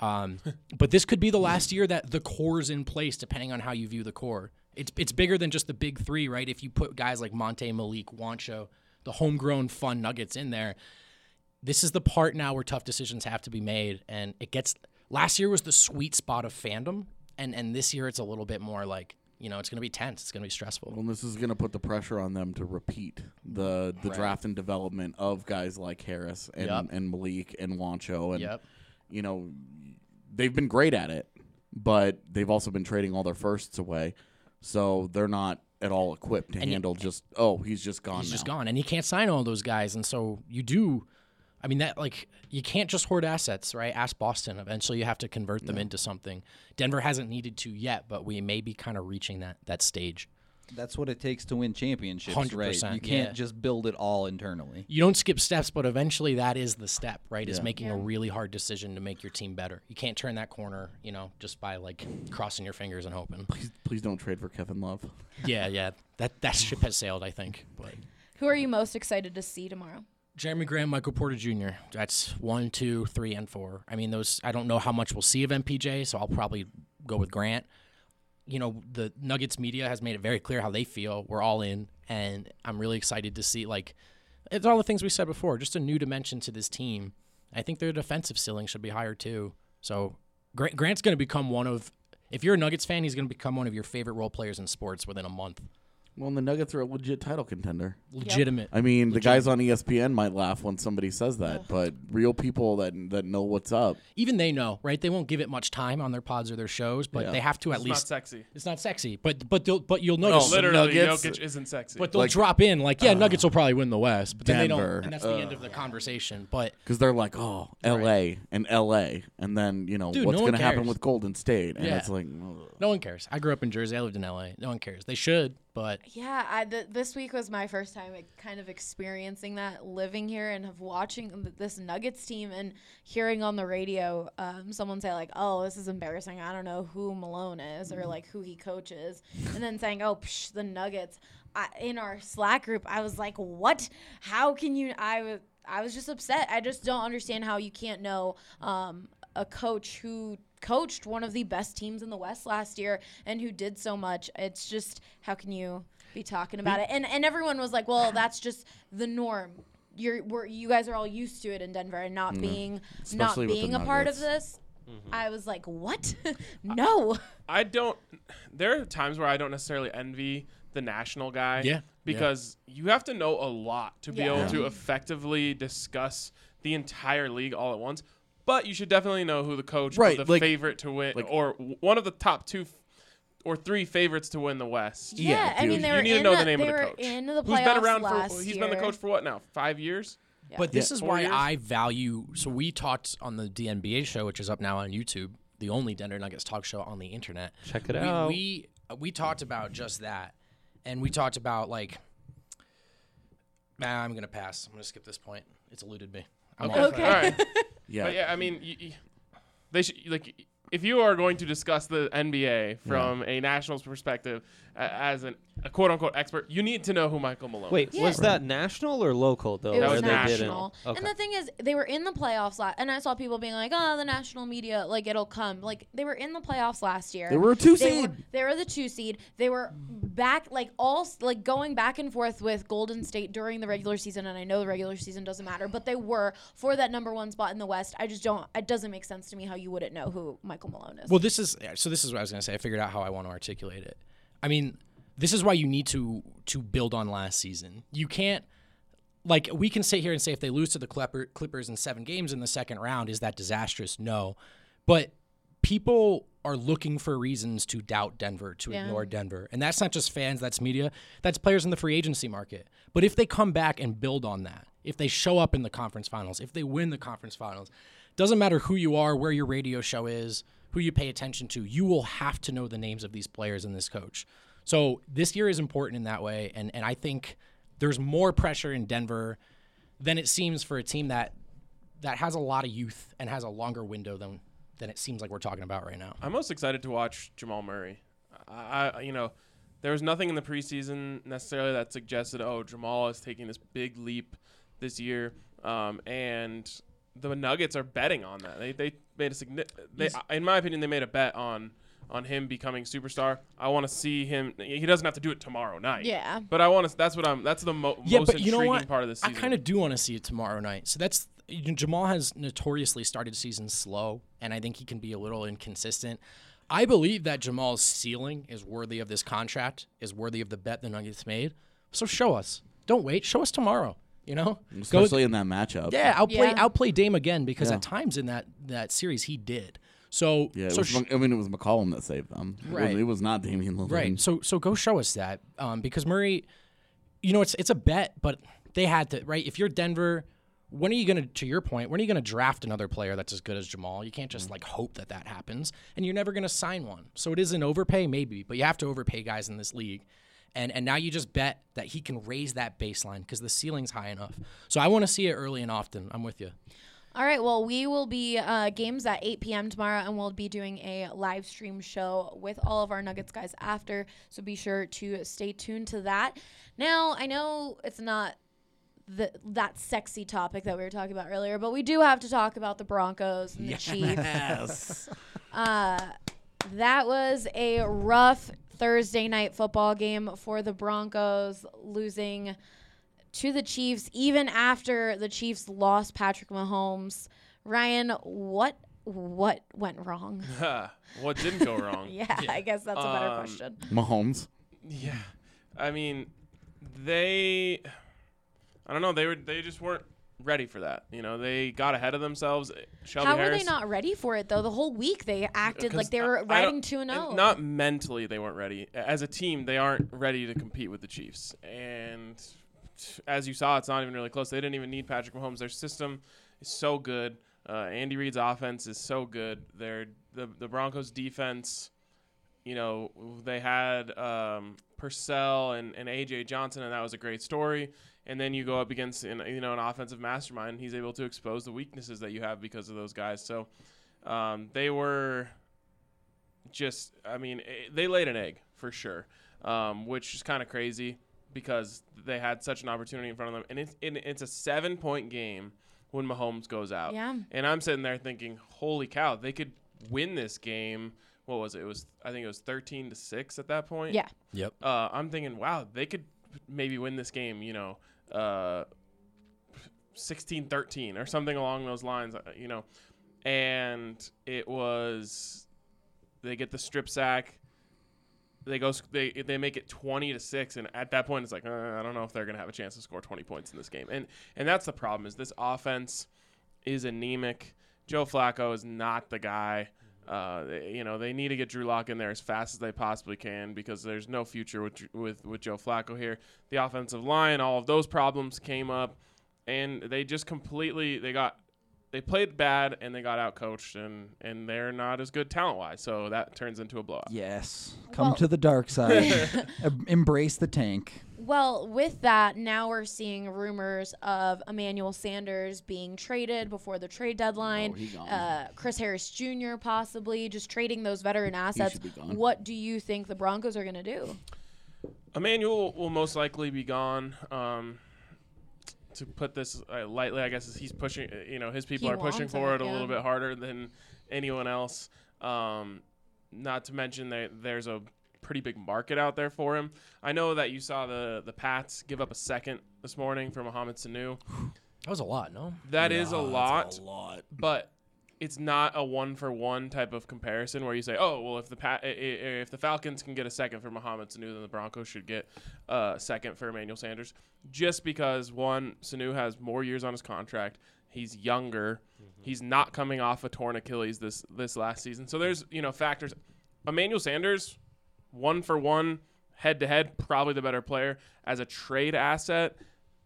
Um, but this could be the last year that the core's in place, depending on how you view the core. It's it's bigger than just the big three, right? If you put guys like Monte, Malik, Juancho, the homegrown fun Nuggets in there, this is the part now where tough decisions have to be made, and it gets. Last year was the sweet spot of fandom, and and this year it's a little bit more like you know it's going to be tense. It's going to be stressful. Well, this is going to put the pressure on them to repeat the the draft and development of guys like Harris and, Yep. and Malik and Juancho and Yep. you know they've been great at it, but they've also been trading all their firsts away, so they're not at all equipped to And handle just oh he's just gone He's just gone, and he can't sign all those guys, and so you do. I mean that like you can't just hoard assets, right? Ask Boston. Eventually, you have to convert them into something. Denver hasn't needed to yet, but we may be kind of reaching that that stage. That's what it takes to win championships, right? 100%, You can't yeah. just build it all internally. You don't skip steps, but eventually that is the step, right? Is Yeah. making a really hard decision to make your team better. You can't turn that corner, you know, just by like crossing your fingers and hoping. Please, please don't trade for Kevin Love. yeah, yeah, that that ship has sailed, I think. But Who are you most excited to see tomorrow? Jerami Grant, Michael Porter Jr. That's one, two, three, and four. I mean, those. I don't know how much we'll see of MPJ, so I'll probably go with Grant. You know, the Nuggets media has made it very clear how they feel. We're all in, and I'm really excited to see. Like, it's all the things we said before. Just a new dimension to this team. I think their defensive ceiling should be higher too. So Grant, Grant's going to become one of. If you're a Nuggets fan, he's going to become one of your favorite role players in sports within a month. Well, and the Nuggets are a legit title contender. Legitimate. I mean, the guys on ESPN might laugh when somebody says that, but real people that that know what's up. Even they know, right? They won't give it much time on their pods or their shows, but Yeah. they have to at It's least not sexy. It's not sexy, but but they'll, but you'll No, notice. Literally, Nuggets- Jokic isn't sexy. but they'll like- drop in like, yeah, uh, Nuggets will probably win the West, but then they Denver, don't, and that's the end of the uh, conversation. But Because they're like, oh, L.A. and L.A. and then you know Dude, what's no one going to happen cares. with Golden State, and Yeah. it's like, ugh. no one cares. I grew up in Jersey. I lived in LA. No one cares. They should, but Yeah, I, th- this week was my first time kind of experiencing that, living here and of watching this Nuggets team and hearing on the radio um, someone say like, "Oh, this is embarrassing. I don't know who Malone is or like who he coaches," and then saying, "Oh, psh, the Nuggets." I, in our Slack group, I was like, "What? How can you?" I was I was just upset. I just don't understand how you can't know um, a coach who coached one of the best teams in the West last year and who did so much. It's just how can you be talking about it? And and everyone was like, "Well, that's just the norm." You're we're, you guys are all used to it in Denver and not being not Mm-hmm. Especially with the being a part of Nuggets. this. I was like, "What? no." I don't. There are times where I don't necessarily envy the national guy. Yeah, yeah. Because you have to know a lot to be Yeah. able Yeah. to effectively discuss the entire league all at once. But you should definitely know who the coach Right, or the like- favorite to win, like- or one of the top two f- or three favorites to win the West. Yeah, I mean they you were need to know the, the name they of the were coach. in the Who's playoffs been around last for? He's year. been the coach for what now? Five years. Yeah. But this Yeah. is Four why years? I value. So we talked on the DNBA show, which is up now on YouTube, the only Denver Nuggets talk show on the internet. Check it we, out. We we talked about just that, and we talked about like. Nah, I'm gonna pass. I'm gonna skip this point. It's eluded me. I'm Okay. Okay. All right. Yeah. But yeah, I mean, y- y- they should like if you are going to discuss the NBA from a nationals perspective a as an, a quote unquote expert, you need to know who Michael Malone. Wait, is. was that national or local though? It was was they didn't- national. Okay. And the thing is, they were in the playoffs last, and I saw people being like, "Oh, the national media, like it'll come." Like they were in the playoffs last year. They were a two They seed. were, they were the two seed. They were back, like all, like going back and forth with Golden State during the regular season. And I know the regular season doesn't matter, but they were for that number one spot in the West. I just don't. It doesn't make sense to me how you wouldn't know who Michael Malone is. Well, this is so. This is what I was gonna say. I figured out how I want to articulate it. I mean, this is why you need to to build on last season. You can't like we can sit here and say if they lose to the Clipper, Clippers in seven games in the second round, is that disastrous? No, but people are looking for reasons to doubt Denver, to Yeah. ignore Denver, and that's not just fans. That's media. That's players in the free agency market. But if they come back and build on that, if they show up in the conference finals, if they win the conference finals, doesn't matter who you are, where your radio show is, who you pay attention to, you will have to know the names of these players and this coach. So this year is important in that way, and and I think there's more pressure in Denver than it seems for a team that that has a lot of youth and has a longer window than than it seems like we're talking about right now. I'm most excited to watch Jamal Murray. I, you know, there was nothing in the preseason necessarily that suggested, oh, Jamal is taking this big leap this year, um, and the Nuggets are betting on that. They they made a significant. They, in my opinion, they made a bet on on him becoming superstar. I want to see him. He doesn't have to do it tomorrow night. Yeah. But I want to. That's what I'm. That's the mo- Yeah, most but you know what? part of this I kind of do want to see it tomorrow night. So that's you know, Jamal has notoriously started seasons slow, and I think he can be a little inconsistent. I believe that Jamal's ceiling is worthy of this contract, is worthy of the bet the Nuggets made. So show us. Don't wait. Show us tomorrow. You know, Go- especially in that matchup. yeah, outplay Yeah. outplay Dame again because Yeah. at times in that that series he did. So Yeah, so was, sh- I mean, it was McCollum that saved them. It was- Right. It was, not Damian Lillard. Right. So so go show us that um, because Murray, you know, it's it's a bet, but they had to right. If you're Denver, when are you gonna? To your point, when are you gonna draft another player that's as good as Jamal? You can't just like hope that that happens, and you're never gonna sign one. So it is an overpay, maybe, but you have to overpay guys in this league. And, and now you just bet that he can raise that baseline because the ceiling's high enough. So I want to see it early and often. I'm with you. All right. Well, we will be uh, games at 8 p.m. tomorrow, and we'll be doing a live stream show with all of our Nuggets guys after. So be sure to stay tuned to that. Now, I know it's not the, that sexy topic that we were talking about earlier, but we do have to talk about the Broncos and the Chiefs. Uh, that was a rough Thursday night football game for the Broncos, losing to the Chiefs even after the Chiefs lost Patrick Mahomes. Ryan, what what went wrong? what didn't go wrong? yeah, I guess that's a better Um, question. Mahomes. Yeah, I mean, they. I don't know. They were. They just weren't ready for that. You know, they got ahead of themselves. Shelby How Harris, were they not ready for it though? The whole week they acted like they were I riding two and zero. Not mentally, they weren't ready. As a team, they aren't ready to compete with the Chiefs. And as you saw, it's not even really close. They didn't even need Patrick Mahomes. Their system is so good. Uh, Andy Reid's offense is so good. Their the the Broncos defense. You know, they had um, Purcell and, and AJ Johnson, and that was a great story. And then you go up against an, you know an offensive mastermind. And he's able to expose the weaknesses that you have because of those guys. So um, they were just, I mean, eh, they laid an egg for sure, um, which is kind of crazy because they had such an opportunity in front of them. And it's, and it's a seven point game when Mahomes goes out. Yeah. And I'm sitting there thinking, holy cow, they could win this game. What was it? It was, I think it was 13 to 6 at that point. Yeah. Yep. Uh, I'm thinking, wow, they could maybe win this game, you know, uh, 16 13 or something along those lines, uh, you know. And it was, they get the strip sack. They go. They they make it twenty to six, and at that point, it's like uh, I don't know if they're gonna have a chance to score twenty points in this game, and and that's the problem is this offense is anemic. Joe Flacco is not the guy. Uh, they- you know they need to get Drew Lock in there as fast as they possibly can because there's no future with with with Joe Flacco here. The offensive line, all of those problems came up. and they just completely they got they played bad and they got out coached and and they're not as good talent wise. So that turns into a blowout. Yes. Come Well- to the dark side. Embrace the tank. Well, with that, now we're seeing rumors of Emmanuel Sanders being traded before the trade deadline. Oh, he gone. Uh, Chris Harris Jr. possibly just trading those veteran assets. should be gone. What do you think the Broncos are going to do? Emmanuel will most likely be gone. Um, to put this uh, lightly, I guess he's pushing. uh, You know, his people He are pushing wants it, for it a little bit harder than anyone else. Um, not to mention that there's a pretty big market out there for him. I know that you saw the the Pats give up a second this morning for Mohamed Sanu. That was a lot, no? That is a lot, a lot. but it's not a one for one type of comparison where you say, oh, well, if the pa- i- i- if the Falcons can get a second for Mohamed Sanu, then the Broncos should get a second for Emmanuel Sanders, just because one, Sanu has more years on his contract, he's younger, mm-hmm. he's not coming off a torn Achilles this this last season, so there's you know factors. Emmanuel Sanders, one for one, head to head, probably the better player as a trade asset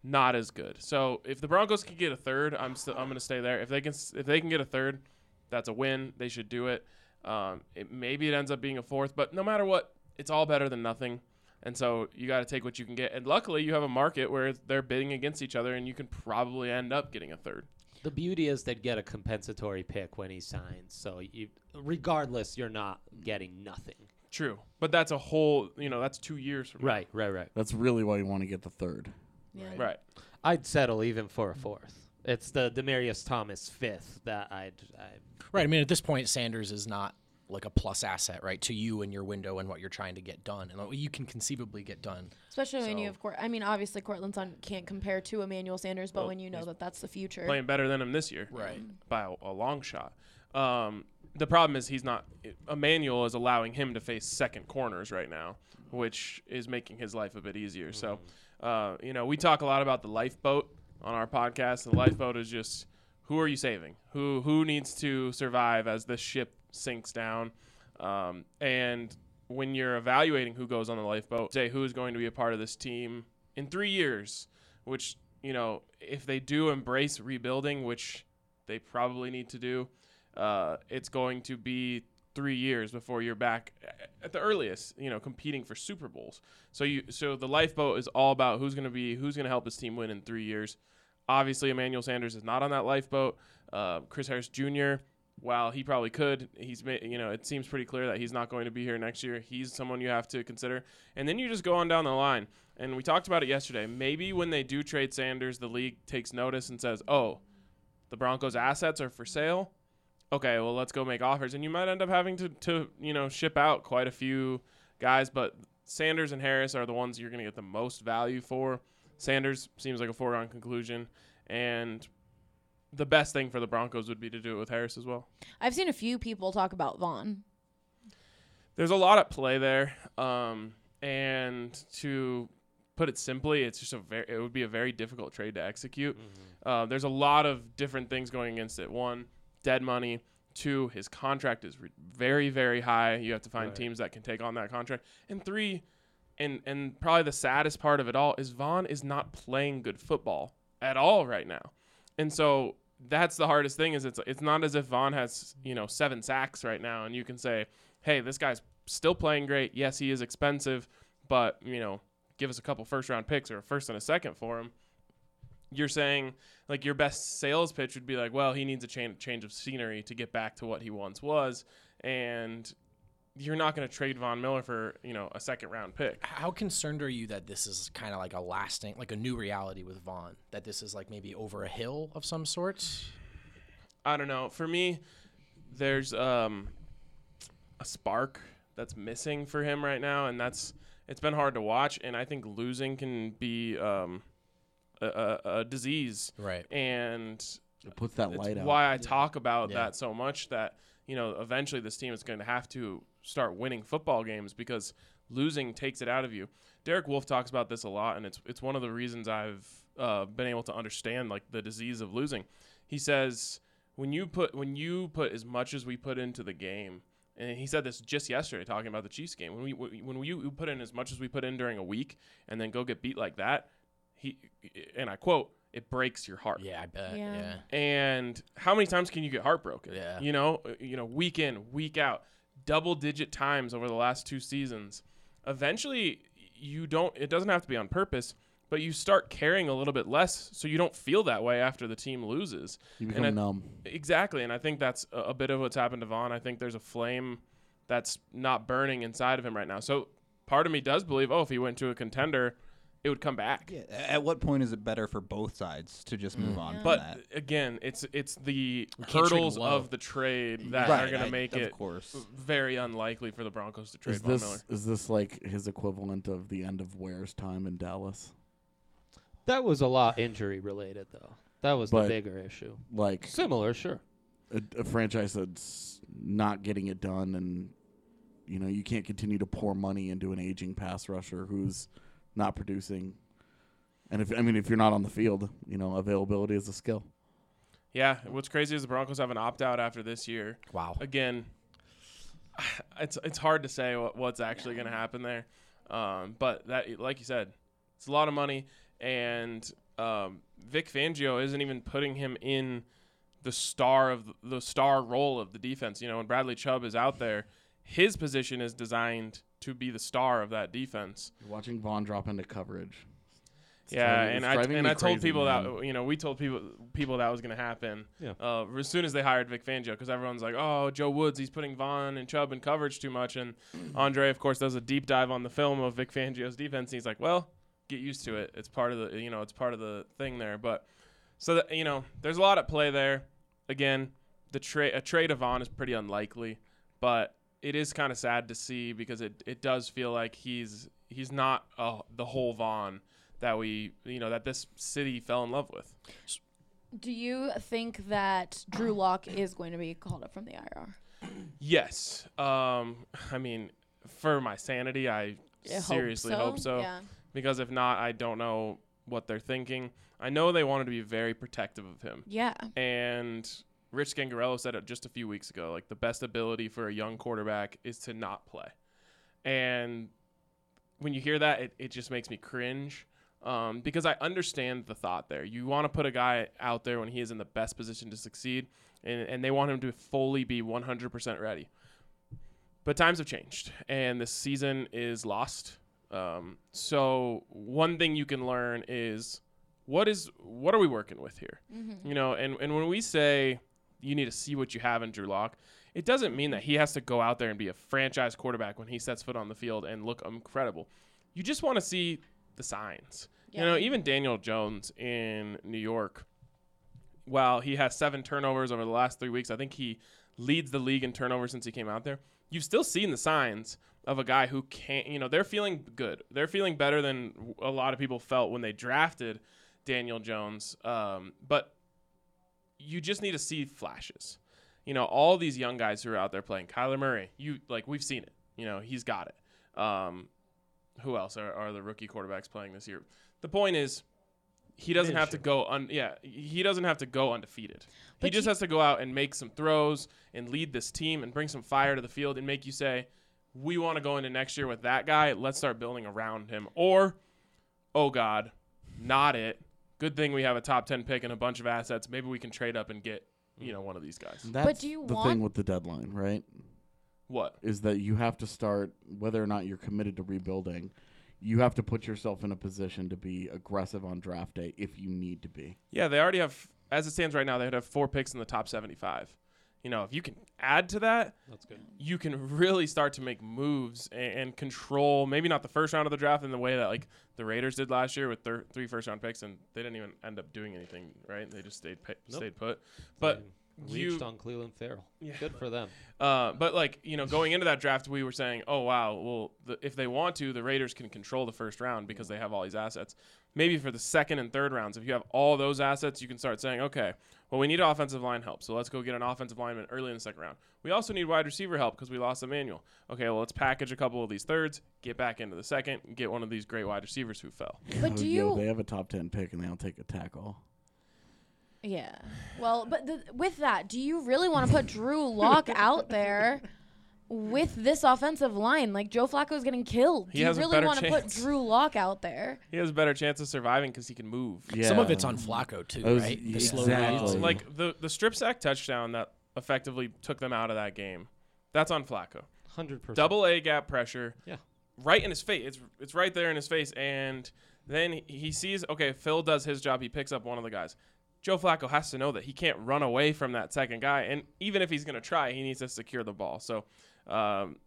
not as good. So if the Broncos can get a third, I'm still I'm going to stay there. If they can if they can get a third, that's a win. They should do it. Um, it maybe it ends up being a fourth, but no matter what, it's all better than nothing. And so you got to take what you can get. And luckily, you have a market where they're bidding against each other, and you can probably end up getting a third. The beauty is they'd get a compensatory pick when he signs. So you, regardless, you're not getting nothing. True, but that's a whole you know that's two years from now. Right, right, right. That's really why you want to get the third. Yeah. Right. I'd settle even for a fourth. It's the Demaryius Thomas fifth that I'd. I'd Right. I mean, at this point, Sanders is not like a plus asset, right, to you and your window and what you're trying to get done and what you can conceivably get done. Especially when you So- have Court. I mean, obviously, Courtland Sutton can't compare to Emmanuel Sanders, but Well, when you know that that's the future. Playing better than him this year. Right. by a, a long shot. Um, the problem is he's not. Emmanuel is allowing him to face second corners right now, which is making his life a bit easier. So, uh, you know, we talk a lot about the lifeboat on our podcast. The lifeboat is just who are you saving? Who who needs to survive as this ship sinks down? Um, and when you're evaluating who goes on the lifeboat, say who is going to be a part of this team in three years, which you know, if they do embrace rebuilding, which they probably need to do, uh, it's going to be three years before you're back at the earliest, you know, competing for Super Bowls. So you, so the lifeboat is all about who's going to be, who's going to help his team win in three years. Obviously, Emmanuel Sanders is not on that lifeboat. Uh, Chris Harris Jr. While he probably could, he's you know it seems pretty clear that he's not going to be here next year. He's someone you have to consider, and then you just go on down the line. And we talked about it yesterday. Maybe when they do trade Sanders, the league takes notice and says, "Oh, the Broncos' assets are for sale. Okay, well let's go make offers." And you might end up having to to you know ship out quite a few guys, but Sanders and Harris are the ones you're going to get the most value for. Sanders seems like a foregone conclusion, and the best thing for the Broncos would be to do it with Harris as well. I've seen a few people talk about Von. There's a lot at play there, um, and to put it simply, it's just a very it would be a very difficult trade to execute. Uh, there's a lot of different things going against it. One, dead money. Two, his contract is re- very very high. You have to find Right. teams that can take on that contract. And three, and and probably the saddest part of it all is Von is not playing good football at all right now, and so that's the hardest thing. Is it's it's not as if Von has you know seven sacks right now, and you can say, hey, this guy's still playing great. Yes, he is expensive, but you know, give us a couple first round picks or a first and a second for him. You're saying like your best sales pitch would be like, well, he needs a change change of scenery to get back to what he once was, and you're not going to trade Von Miller for you know a second round pick. How concerned are you that this is kind of like a lasting, like a new reality with Von? That this is like maybe over a hill of some sort? I don't know. For me, there's um, a spark that's missing for him right now, and that's it's been hard to watch. And I think losing can be um, a, a, a disease, Right. and It puts that it's light out. why I talk about Yeah. that so much. That you know, eventually this team is going to have to start winning football games because losing takes it out of you. Derek Wolfe talks about this a lot, and it's it's one of the reasons I've uh, been able to understand like the disease of losing. He says when you put when you put as much as we put into the game, and he said this just yesterday talking about the Chiefs game. When we when we you put in as much as we put in during a week, and then go get beat like that, he and I quote, it breaks your heart. Yeah, I bet. Yeah. Yeah. And how many times can you get heartbroken? Yeah. You know, uh, you know, week in, week out, double digit times over the last two seasons. Eventually, you don't. It doesn't have to be on purpose, but you start caring a little bit less, so you don't feel that way after the team loses. You And become I- numb. Exactly, and I think that's a, a bit of what's happened to Von. I think there's a flame that's not burning inside of him right now. So part of me does believe, oh, if he went to a contender, it would come back. Yeah, at what point is it better for both sides to just move mm. on from But that? again, it's it's the can't hurdles of the trade that Right, are going to make of it course. very unlikely for the Broncos to trade Is Von this Miller. is this like his equivalent of the end of Ware's time in Dallas? That was a lot injury related though. That was But- the bigger issue. Like Similar, sure. a, a franchise that's not getting it done, and you know you can't continue to pour money into an aging pass rusher who's not producing. And if I mean if you're not on the field, you know availability is a skill. Yeah, what's crazy is the Broncos have an opt out after this year. Wow. Again, it's it's hard to say what, what's actually going to happen there, um, but that like you said, it's a lot of money, and um, Vic Fangio isn't even putting him in the star of the, the star role of the defense. You know, when Bradley Chubb is out there, his position is designed to be the star of that defense. You're watching Von drop into coverage. It's Yeah, driving- and I and I told crazy, people man. that you know we told people people that was going to happen. Yeah. Uh, as soon as they hired Vic Fangio, because everyone's like, "Oh, Joe Woods, he's putting Von and Chubb in coverage too much." And Andre, of course, does a deep dive on the film of Vic Fangio's defense. And he's like, "Well, get used to it. It's part of the you know it's part of the thing there." But so that you know, there's a lot at play there. Again, the trade a trade of Vaughn is pretty unlikely, but it is kind of sad to see because it it does feel like he's he's not uh, the whole Von that we you know that this city fell in love with. Do you think that Drew Lock is going to be called up from the IR? Yes. Um I mean for my sanity I I hope seriously hope so Yeah. because if not I don't know what they're thinking. I know they wanted to be very protective of him. Yeah. And Rich Scangarello said it just a few weeks ago. Like the best ability for a young quarterback is to not play. And when you hear that, it, it just makes me cringe. Um, because I understand the thought there. You want to put a guy out there when he is in the best position to succeed, and, and they want him to fully be 100% ready. But times have changed, and this season is lost. Um, so one thing you can learn is what is what are we working with here? You know, and, and when we say you need to see what you have in Drew Lock, it doesn't mean that he has to go out there and be a franchise quarterback when he sets foot on the field and look incredible. You just want to see the signs. You know, even Daniel Jones in New York, while he has seven turnovers over the last three weeks, I think he leads the league in turnovers since he came out there. You've still seen the signs of a guy who can't, you know, they're feeling good. They're feeling better than a lot of people felt when they drafted Daniel Jones. Um, but you just need to see flashes. You know, all these young guys who are out there playing. Kyler Murray, you like we've seen it. You know, he's got it. Um, who else are, are the rookie quarterbacks playing this year? The point is, he doesn't have to go un yeah he doesn't have to go undefeated. he just you- has to go out and make some throws and lead this team and bring some fire to the field and make you say, we want to go into next year with that guy. Let's start building around him. Or, oh God, not it. Good thing we have a top ten pick and a bunch of assets. Maybe we can trade up and get you mm. know one of these guys. That's do you the want- thing with the deadline, right? What? Is that you have to start whether or not you're committed to rebuilding. You have to put yourself in a position to be aggressive on draft day if you need to be. Yeah, they already have, as it stands right now, they would have four picks in the top 75. You know, if you can add to that, That's good. you can really start to make moves and, and control maybe not the first round of the draft in the way that like the Raiders did last year with their three first round picks and they didn't even end up doing anything, right? They just stayed Nope. stayed put. But you reached on Clelin Ferrell. Yeah. Good for them. uh, but like you know, going into that draft, we were saying, oh wow, well the, if they want to, the Raiders can control the first round because they have all these assets. Maybe for the second and third rounds, if you have all those assets, you can start saying, okay, well we need offensive line help, so let's go get an offensive lineman early in the second round. We also need wide receiver help because we lost Emmanuel. Okay, well let's package a couple of these thirds, get back into the second, and get one of these great wide receivers who fell. But do Yo, you? they have a top ten pick and they don't take a tackle. Yeah. Well, but the, with that, do you really want to put Drew Lock out there with this offensive line, like Joe Flacco's getting killed. He Do has you really want to put. Drew Lock out there? He has a better chance of surviving because he can move. Yeah. Some of it's on Flacco too, Those- right? The slow exactly. reads. Like the the strip sack touchdown that effectively took them out of that game. That's on Flacco. Hundred percent. Double A gap pressure. Yeah. Right in his face. It's it's right there in his face, and then he- he sees okay. Phil does his job. He picks up one of the guys. Joe Flacco has to know that he can't run away from that second guy, and even if he's going to try, he needs to secure the ball. So, um,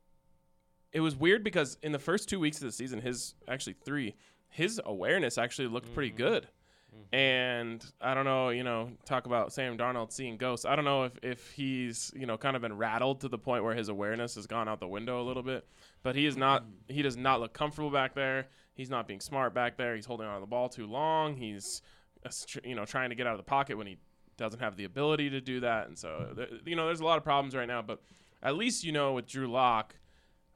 it was weird because in the first two weeks of the season, his actually three, his awareness actually looked pretty good. And I don't know, you know, talk about Sam Darnold seeing ghosts. I don't know if, if he's, you know, kind of been rattled to the point where his awareness has gone out the window a little bit. But he is not, he does not look comfortable back there. He's not being smart back there. He's holding on to the ball too long. He's, uh, you know, trying to get out of the pocket when he doesn't have the ability to do that. And so, you know, there's a lot of problems right now. But at least, you know, with Drew Lock,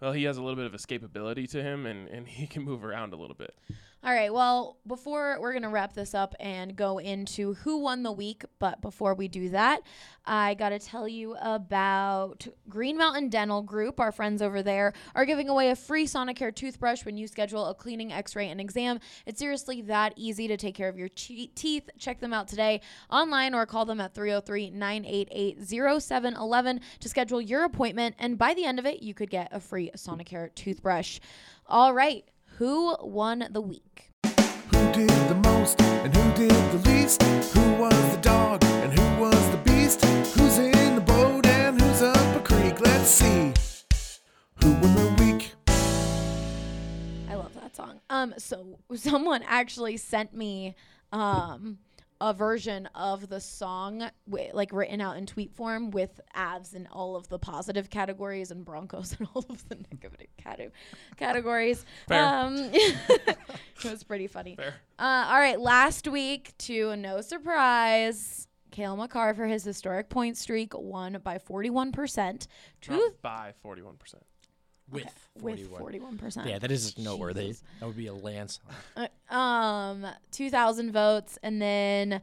well, he has a little bit of escapability to him and, and he can move around a little bit. All right. Well, before we're going to wrap this up and go into who won the week, but before we do that, I got to tell you about Green Mountain Dental Group. Our friends over there are giving away a free Sonicare toothbrush when you schedule a cleaning, x ray, and exam. It's seriously that easy to take care of your che- teeth. Check them out today online or call them at 303 988 0711 to schedule your appointment. And by the end of it, you could get a free Sonicare toothbrush. All right. Who won the week? Who did the most and who did the least? Who was the dog and who was the beast? Who's in the boat and who's up a creek? Let's see. Who won the week? I love that song. Um, so someone actually sent me um a version of the song wi- like written out in tweet form with Avs in all of the positive categories and Broncos in all of the negative cate- categories. Fair. Um, it was pretty funny. Fair. Uh, all right, last week to no surprise. Cale Makar for his historic point streak won by 41%. Truth Not by 41%. With with 41. 41%. Yeah, that is noteworthy. Jesus. That would be a landslide. Uh, um 2000 votes and then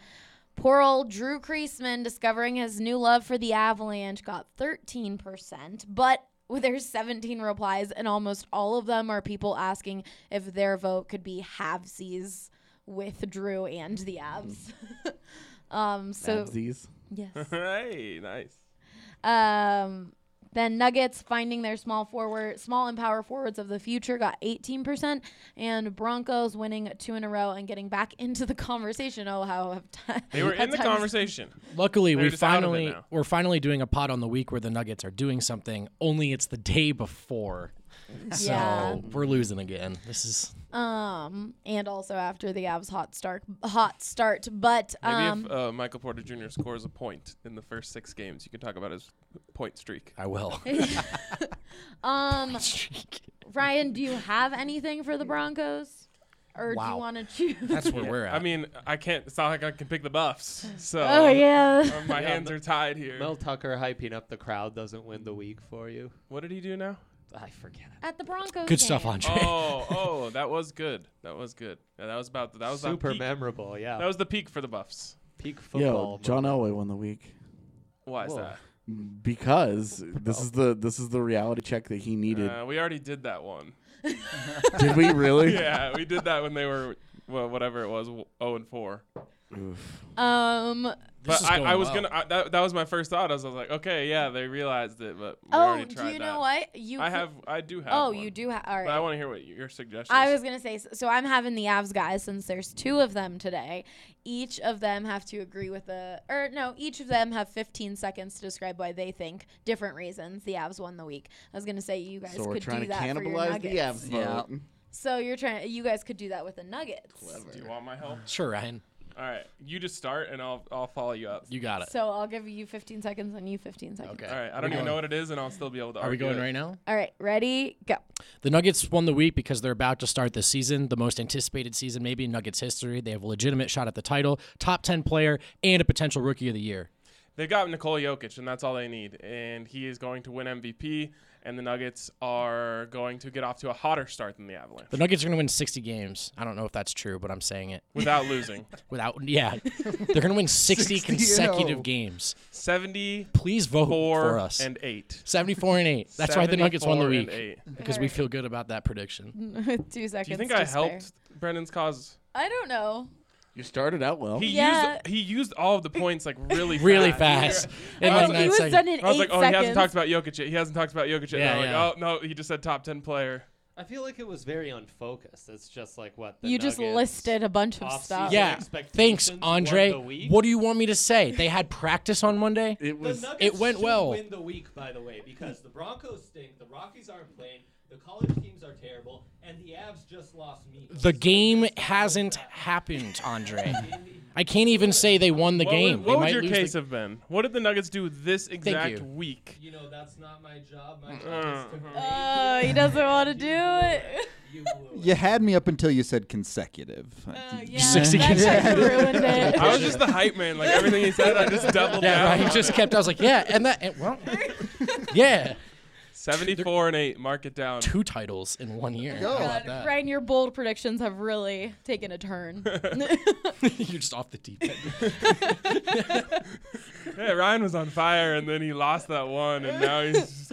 poor old drew Creasman discovering his new love for the avalanche got 13% but there's 17 replies and almost all of them are people asking if their vote could be halvesies with drew and the avs um so Babsies. yes hey, nice. um, then Nuggets finding their small forward, small and power forwards of the future got 18%, and Broncos winning two in a row and getting back into the conversation. Oh, how have time, They were in the conversation. Luckily, They're we just out of it finally we're finally doing a pot on the week where the Nuggets are doing something. Only it's the day before, so Yeah. we're losing again. This is Um, and also after the Avs hot start, hot start. But Maybe um, if uh, Michael Porter Jr. scores a point in the first six games, you can talk about his point streak. I will. um, Ryan, do you have anything for the Broncos, or do you want to choose? That's where we're at. I mean, I can't. It's not like I can pick the buffs. So oh yeah. uh, my Yeah, hands are tied here. Mel Tucker hyping up the crowd doesn't win the week for you. What did he do now? I forget. At the Broncos. Good stuff, game. Andre. oh, oh, that was good. That was good. Yeah, that was about. That was Super peak. memorable, yeah. That was the peak for the Buffs. peak Yo, football. John moment. Elway won the week Why is Whoa. that? because this is the this is the reality check that he needed. Uh, we already did that one. Did we really? yeah, we did that when they were well, whatever it was, zero and four. Oof. Um. This But I, I was well. gonna. I, that, that was my first thought. I was, like, okay, yeah, they realized it, but we Oh, already do tried you that. know what you? I have. I do have. Oh, one. you do have. All right. But I want to hear what your suggestion. I was gonna say. So I'm having the Avs guys since there's two of them today. Each of them have to agree with the, or no, each of them have 15 seconds to describe why they think different reasons the Avs won the week. I was gonna say you guys So we're could trying do to that for your cannibalize the Nuggets. Avs Yeah. So you're trying. You guys could do that with the Nuggets. Do you want my help? Sure, Ryan. All right, you just start, and I'll I'll follow you up. You got it. So I'll give you 15 seconds and you 15 seconds. Okay. All right, I don't even know what it is, and I'll still be able to. Are we argue going it. right now? All right. Ready? Go. The Nuggets won the week because they're about to start the season, the most anticipated season maybe in Nuggets history. They have a legitimate shot at the title, top 10 player, and a potential rookie of the year. They've got Nikola Jokic, and that's all they need. And he is going to win MVP, and the Nuggets are going to get off to a hotter start than the Avalanche The Nuggets are going to win 60 games. I don't know if that's true, but I'm saying it. without losing. Without, yeah, they're going to win 60, 60 consecutive games. 70. Please vote for us. and 8. 74 and 8. That's why the Nuggets won the 74 and week eight. because we feel good about that prediction. Two seconds. Do you think to I spare. helped Brendan's cause? I don't know. You started out well. He Yeah. used he used all of the points like really Really fast. fast. In Well, like he nine was seconds. done in I was eight like, oh, he hasn't talked about Jokic yet. He hasn't talked about Jokic yet. Yeah, and I'm yeah. like, oh no, he just said top ten player. I feel like it was very unfocused. It's just like what the you just Nuggets listed a bunch of off-season stuff. Yeah. expectations Thanks, won Andre. the week. What do you want me to say? They had practice on Monday. it The was. Nuggets it went should well. Win the week, by the way, because the Broncos stink, the Rockies aren't playing, the college teams are terrible, and the Avs just lost me. The game hasn't happened, Andre. I can't even say they won the what game. Would, They what would might your lose case the- have been? What did the Nuggets do this exact you. week? You know, that's not my job. My job Uh, is to make Oh, he doesn't want to do it. You blew it. You had me up until you said consecutive. Uh, yeah, 60 that ruined it. I was just the hype man. Like everything he said, I just doubled Yeah, down. right. on Just kept. I was like, yeah, and that. And, well, yeah, seventy-four and eight. Mark it down. two titles in one year. How about God, that? Brian, your bold predictions have really taken a turn. You're just off the deep end. Yeah, Ryan was on fire, and then he lost that one, and now he's just,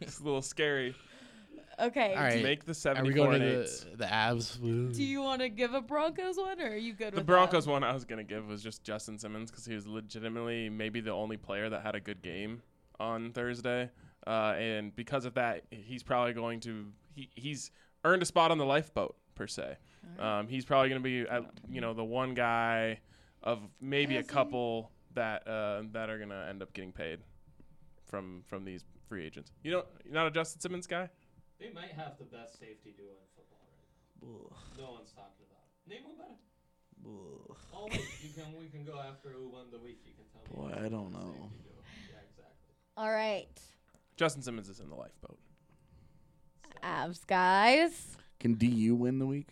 it's a little scary. okay. All right. Make the Are we seventy-four going and to eight. the, the Avs? Do you want to give a Broncos one, or are you good with The with Broncos that? one I was gonna give was just Justin Simmons because he was legitimately maybe the only player that had a good game on Thursday, uh, and because of that, he's probably going to he, he's earned a spot on the lifeboat per se. Um, he's probably gonna be uh, you know the one guy of maybe a couple that uh, that are gonna end up getting paid from from these free agents. You don't you're not a Justin Simmons guy. They might have the best safety duo in football right now. No one's talking about it. Name one better. Oh wait, you can we can go after who won the week. You can tell me. Boy, I don't know. Yeah, exactly. All right, Justin Simmons is in the lifeboat. Abs, guys. Can DU win the week?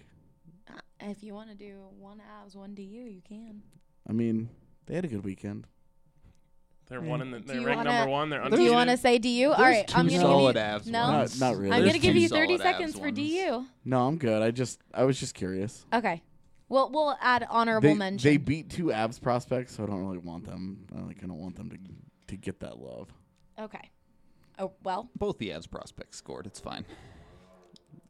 Uh, If you want to do one abs, one DU, you can. I mean, they had a good weekend. They're one in the they're you ranked wanna- number one. They're undefeated. Do you want to say DU? All right, two I'm gonna solid give you. Avs no, ones. Not- not really. I'm There's gonna give two you 30 solid seconds Avs for ones. DU. No, I'm good. I just I was just curious. Okay. Well, we'll add honorable They, mention. they beat two abs prospects, so I don't really want them. I like I don't want them to to get that love. okay. Oh well. Both the Avs prospects scored. It's fine.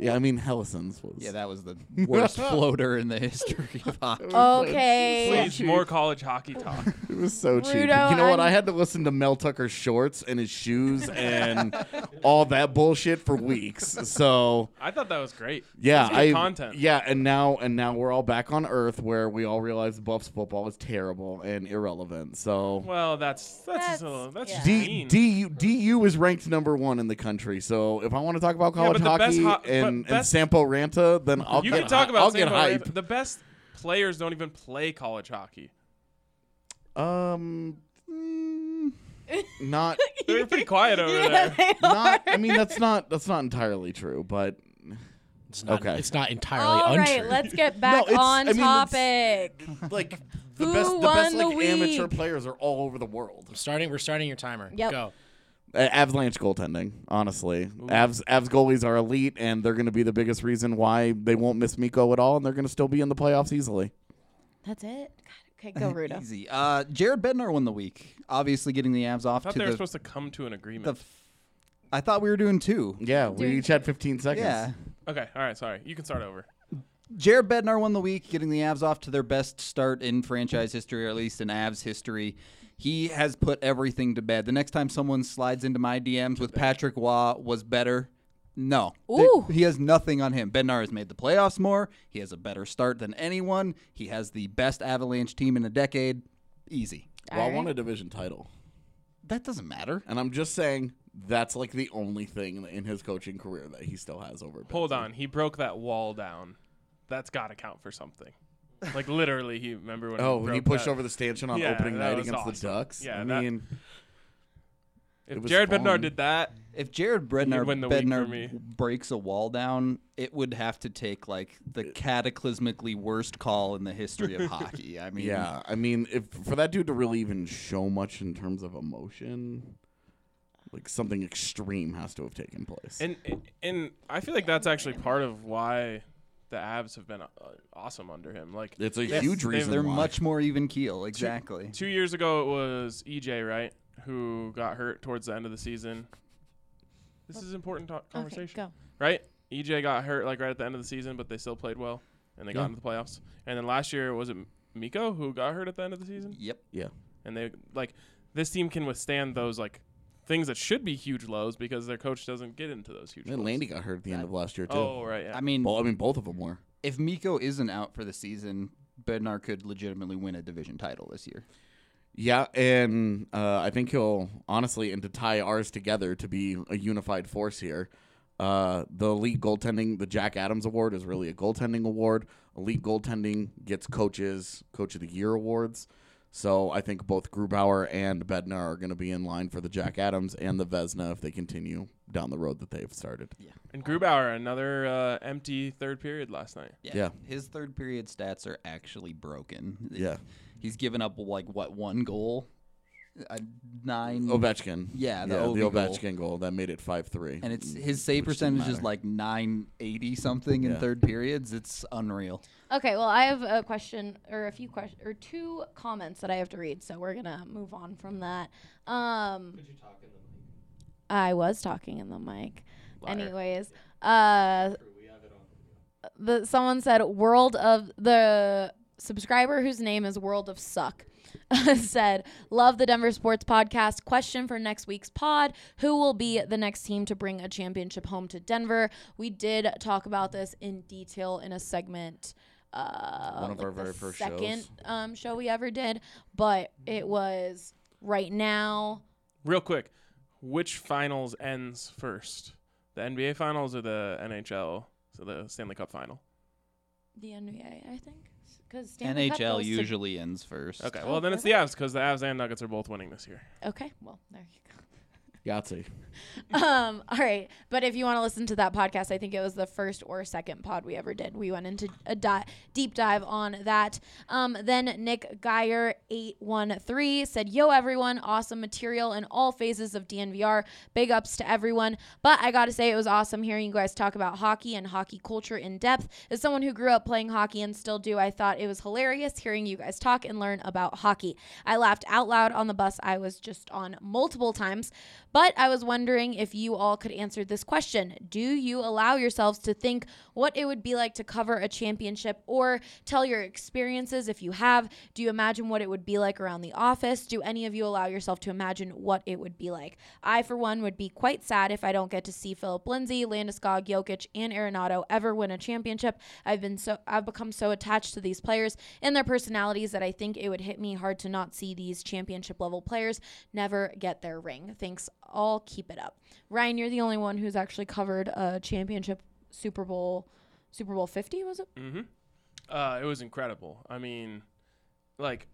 Yeah, I mean Hellison's was. Yeah, that was the worst floater in the history of hockey. Okay. Please, more college hockey talk. It was so cheap. Rudo, you know what? I'm- I had to listen to Mel Tucker's shorts and his shoes and all that bullshit for weeks. So I thought that was great. yeah, That's good I content. yeah, and now and now we're all back on Earth where we all realize Buffs football is terrible and irrelevant. So Well, that's that's That's- just a that's yeah. just D, mean. DU, DU is ranked number one in the country. So if I want to talk about college but the best hockey ho- but and, and Sampo Ranta, then I'll you get can talk about I'll Sampo get hype. Ranta. The best players don't even play college hockey. Um, mm, not They're pretty quiet over Yeah, there. they not. I mean, that's not that's not entirely true, but It's not, Okay. It's not entirely All untrue. right, let's get back it's- on I mean, topic. like the Who best the won best the like amateur week? players are all over the world. I'm starting. We're starting your timer. Yep. Go. Avalanche goaltending, honestly. Avs Avs goalies are elite, and they're going to be the biggest reason why they won't miss Mikko at all, and they're going to still be in the playoffs easily. That's it. God, okay, go Rudo. Easy. Uh, Jared Bednar won the week. Obviously, getting the Avs I off thought to they were the. supposed to come to an agreement. the f- I thought we were doing two. Yeah, we Dude. each had 15 seconds. Yeah. okay, all right, sorry. You can start over. Jared Bednar won the week, getting the Avs off to their best start in franchise history, or at least in Avs history. He has put everything to bed. The next time someone slides into my DMs with Patrick Roy was better, no. Th- Ooh. He has nothing on him. Bednar has made the playoffs more. He has a better start than anyone. He has the best Avalanche team in a decade. Easy. Well, I Alright. won a division title. That doesn't matter. And I'm just saying that's like the only thing in his coaching career that he still has over. Hold Benson. on, he broke that wall down. That's got to count for something. Like literally, he remember when Oh, he when he pushed that- over the stanchion on Yeah, opening night against awesome. the Ducks. Yeah, I that- mean, If was Jared Bednar did that, If Jared Bednar, win the Bednar me. breaks a wall down, it would have to take like the cataclysmically worst call in the history of hockey. I mean, Yeah, I mean, if for that dude to really even show much in terms of emotion, like something extreme has to have taken place. and and I feel like that's actually part of why the Avs have been uh, awesome under him. Like it's a Yes, huge reason. they're why. much more even keel. Exactly. two years ago, it was EJ right who got hurt towards the end of the season. This is important to- Okay, conversation, go. right? EJ got hurt like right at the end of the season, but they still played well and they got Yeah. into the playoffs. And then last year was it Mikko who got hurt at the end of the season? Yep. Yeah, and they like this team can withstand those like things that should be huge lows because their coach doesn't get into those huge. Lows. And lows. Landy got hurt at the end of last year too. Oh right, yeah. I mean, Well, I mean, both of them were. if Mikko isn't out for the season, Bednar could legitimately win a division title this year. Yeah, and uh, I think he'll honestly, and to tie ours together to be a unified force here. Uh, the elite goaltending, the Jack Adams Award is really a goaltending award. Elite goaltending gets coaches Coach of the Year awards. So I think both Grubauer and Bednar are going to be in line for the Jack Adams and the Vezina if they continue down the road that they've started. Yeah. And Grubauer another uh, empty third period last night. Yeah. His third period stats are actually broken. Yeah. He's given up like what one goal, a nine. Ovechkin. Yeah, the yeah, Ovi the goal. Ovechkin goal that made it five three. and it's his save percentage is like nine eighty something in Yeah. third periods. It's unreal. Okay, well, I have a question or a few questions or two comments that I have to read, so we're gonna move on from that. Um, Could you talk in the mic? I was talking in the mic. Liar. Anyways, uh, True, we have it on video. the someone said world of the subscriber whose name is world of suck said love the denver sports podcast question for next week's pod who will be the next team to bring a championship home to denver we did talk about this in detail in a segment uh One of like our very first second shows. um show we ever did but it was right now Real quick, which finals ends first? The NBA finals or the NHL? So the Stanley Cup final. the nba i think because NHL usually ends first. Okay, Oh, well then it's the Avs because the Avs and Nuggets are both winning this year. okay well there you go Yahtzee. um, all right. But if you want to listen to that podcast, I think it was the first or second pod we ever did. We went into a di- deep dive on that. Um, then Nick Geyer eight one three said, "Yo everyone, awesome material in all phases of DNVR. Big ups to everyone. But I got to say, it was awesome hearing you guys talk about hockey and hockey culture in depth. As someone who grew up playing hockey and still do, I thought it was hilarious hearing you guys talk and learn about hockey. I laughed out loud on the bus I was just on multiple times." But I was wondering if you all could answer this question. Do you allow yourselves to think what it would be like to cover a championship or tell your experiences if you have? Do you imagine what it would be like around the office? Do any of you allow yourself to imagine what it would be like? I, for one, would be quite sad if I don't get to see Philip Lindsay, Landeskog, Jokic, and Arenado ever win a championship. I've been so I've become so attached to these players and their personalities that I think it would hit me hard to not see these championship level players never get their ring. Thanks all. Keep it up. Ryan, you're the only one who's actually covered a championship Super Bowl Super Bowl 50, was it? Mm-hmm. Uh, it was incredible. I mean, like,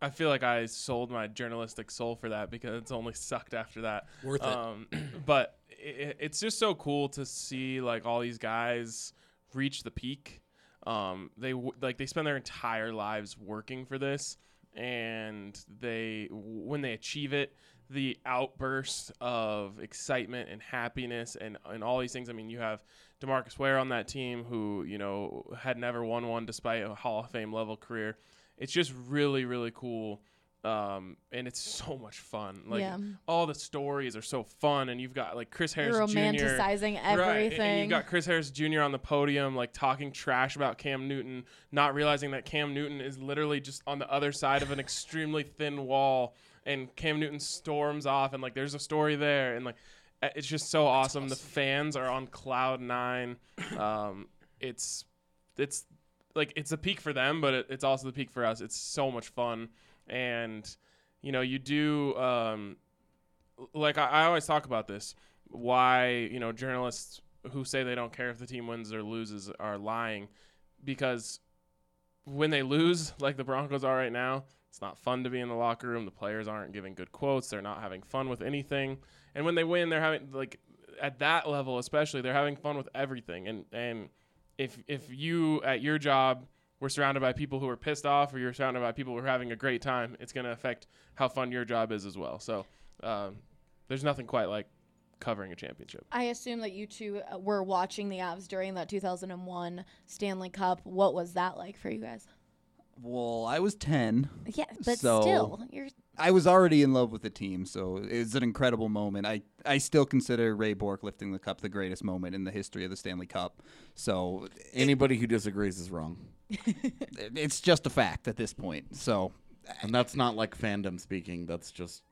I feel like I sold my journalistic soul for that because it's only sucked after that. Worth it. Um, but it, it's just so cool to see like all these guys reach the peak. Um, they w- like they spend their entire lives working for this, and they when they achieve it, the outburst of excitement and happiness and and all these things. I mean, you have DeMarcus Ware on that team who you know had never won one despite a Hall of Fame level career. It's just really really cool. Um, and it's so much fun. Like Yeah. all the stories are so fun, and you've got like Chris Harris You're Jr. romanticizing Right, and- everything. you've got Chris Harris Jr. on the podium, like talking trash about Cam Newton, not realizing that Cam Newton is literally just on the other side of an extremely thin wall, and Cam Newton storms off, and like there's a story there, and like it's just so awesome. The fans are on cloud nine. Um, it's it's like it's a peak for them, but it, it's also the peak for us. It's so much fun, and you know you do um, like I, I always talk about this. Why you know journalists who say they don't care if the team wins or loses are lying, because when they lose, like the Broncos are right now, It's not fun to be in the locker room. The players aren't giving good quotes. They're not having fun with anything. And when they win, they're having like at that level, especially, they're having fun with everything. And and if if you at your job were surrounded by people who are pissed off, or you're surrounded by people who are having a great time, it's going to affect how fun your job is as well. So um, there's nothing quite like covering a championship. I assume that you two uh, were watching the Avs during that 2001 Stanley Cup. What was that like for you guys? Well, I was 10. Yeah, but So- still, you're I was already in love with the team, so it was an incredible moment. I, I still consider Ray Bourque lifting the cup the greatest moment in the history of the Stanley Cup. So Anybody who disagrees is wrong. it's just a fact at this point. So And that's not like fandom speaking. That's just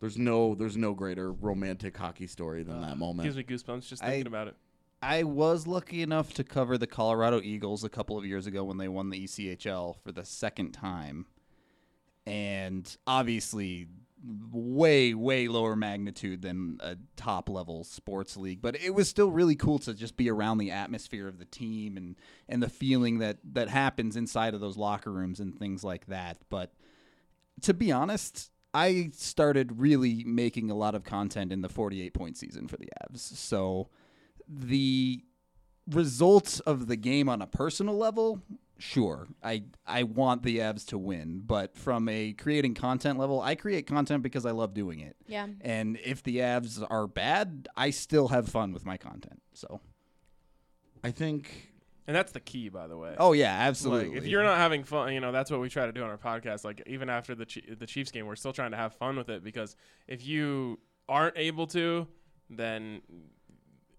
there's no there's no greater romantic hockey story than uh, that moment. Gives me goosebumps just I- thinking about it. I was lucky enough to cover the Colorado Eagles a couple of years ago when they won the ECHL for the second time. And obviously, way, way lower magnitude than a top level sports league. But it was still really cool to just be around the atmosphere of the team and, and the feeling that, that happens inside of those locker rooms and things like that. But to be honest, I started really making a lot of content in the 48 point season for the Avs. So the results of the game on a personal level, sure, I I want the Avs to win, but from a creating content level, I create content because I love doing it. yeah. And if the Avs are bad, I still have fun with my content. So, I think And that's the key, by the way. oh yeah, absolutely. Like, if you're not having fun, you know that's what we try to do on our podcast. Like even after the Chi- the Chiefs game, we're still trying to have fun with it because if you aren't able to, then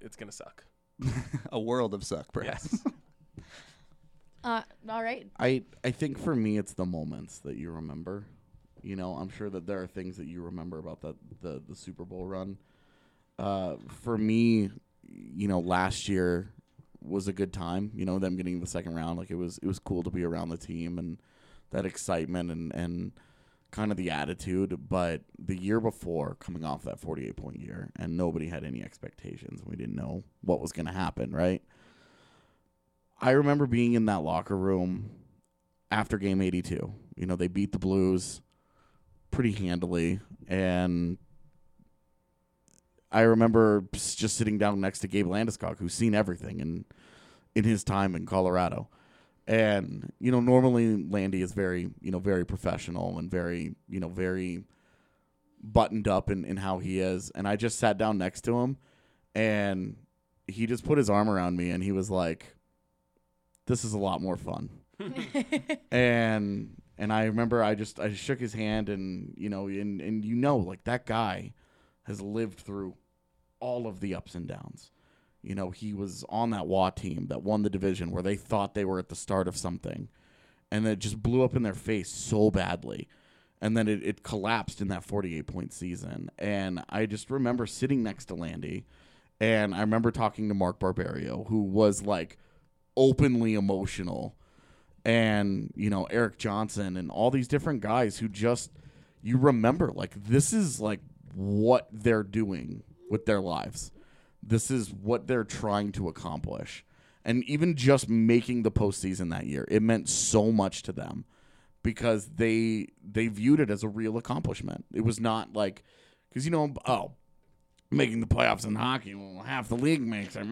it's gonna suck. a world of suck, perhaps. Yes. Uh, all right. I I think for me it's the moments that you remember. You know, I'm sure that there are things that you remember about that the the Super Bowl run. Uh, for me, you know, last year was a good time. You know, them getting the second round, like it was it was cool to be around the team and that excitement and and kind of the attitude. But the year before, coming off that 48 point year, and nobody had any expectations. We didn't know what was going to happen, right? I remember being in that locker room after game 82. You know, they beat the Blues pretty handily. And I remember just sitting down next to Gabe Landeskog, who's seen everything in, in his time in Colorado. And, you know, normally Landy is very, you know, very professional and very, you know, very buttoned up in, in how he is. And I just sat down next to him and he just put his arm around me and he was like, this is a lot more fun and and I remember I just I shook his hand and you know and and you know like that guy has lived through all of the ups and downs. You know, he was on that Roy team that won the division where they thought they were at the start of something and it just blew up in their face so badly. And then it, it collapsed in that 48 point season. And I just remember sitting next to Landy and I remember talking to Mark Barberio, who was like openly emotional and you know Erik Johnson and all these different guys who just you remember like this is like what they're doing with their lives. This is what they're trying to accomplish. And even just making the postseason that year, it meant so much to them because they they viewed it as a real accomplishment. It was not like because you know oh making the playoffs in hockey, well half the league makes it,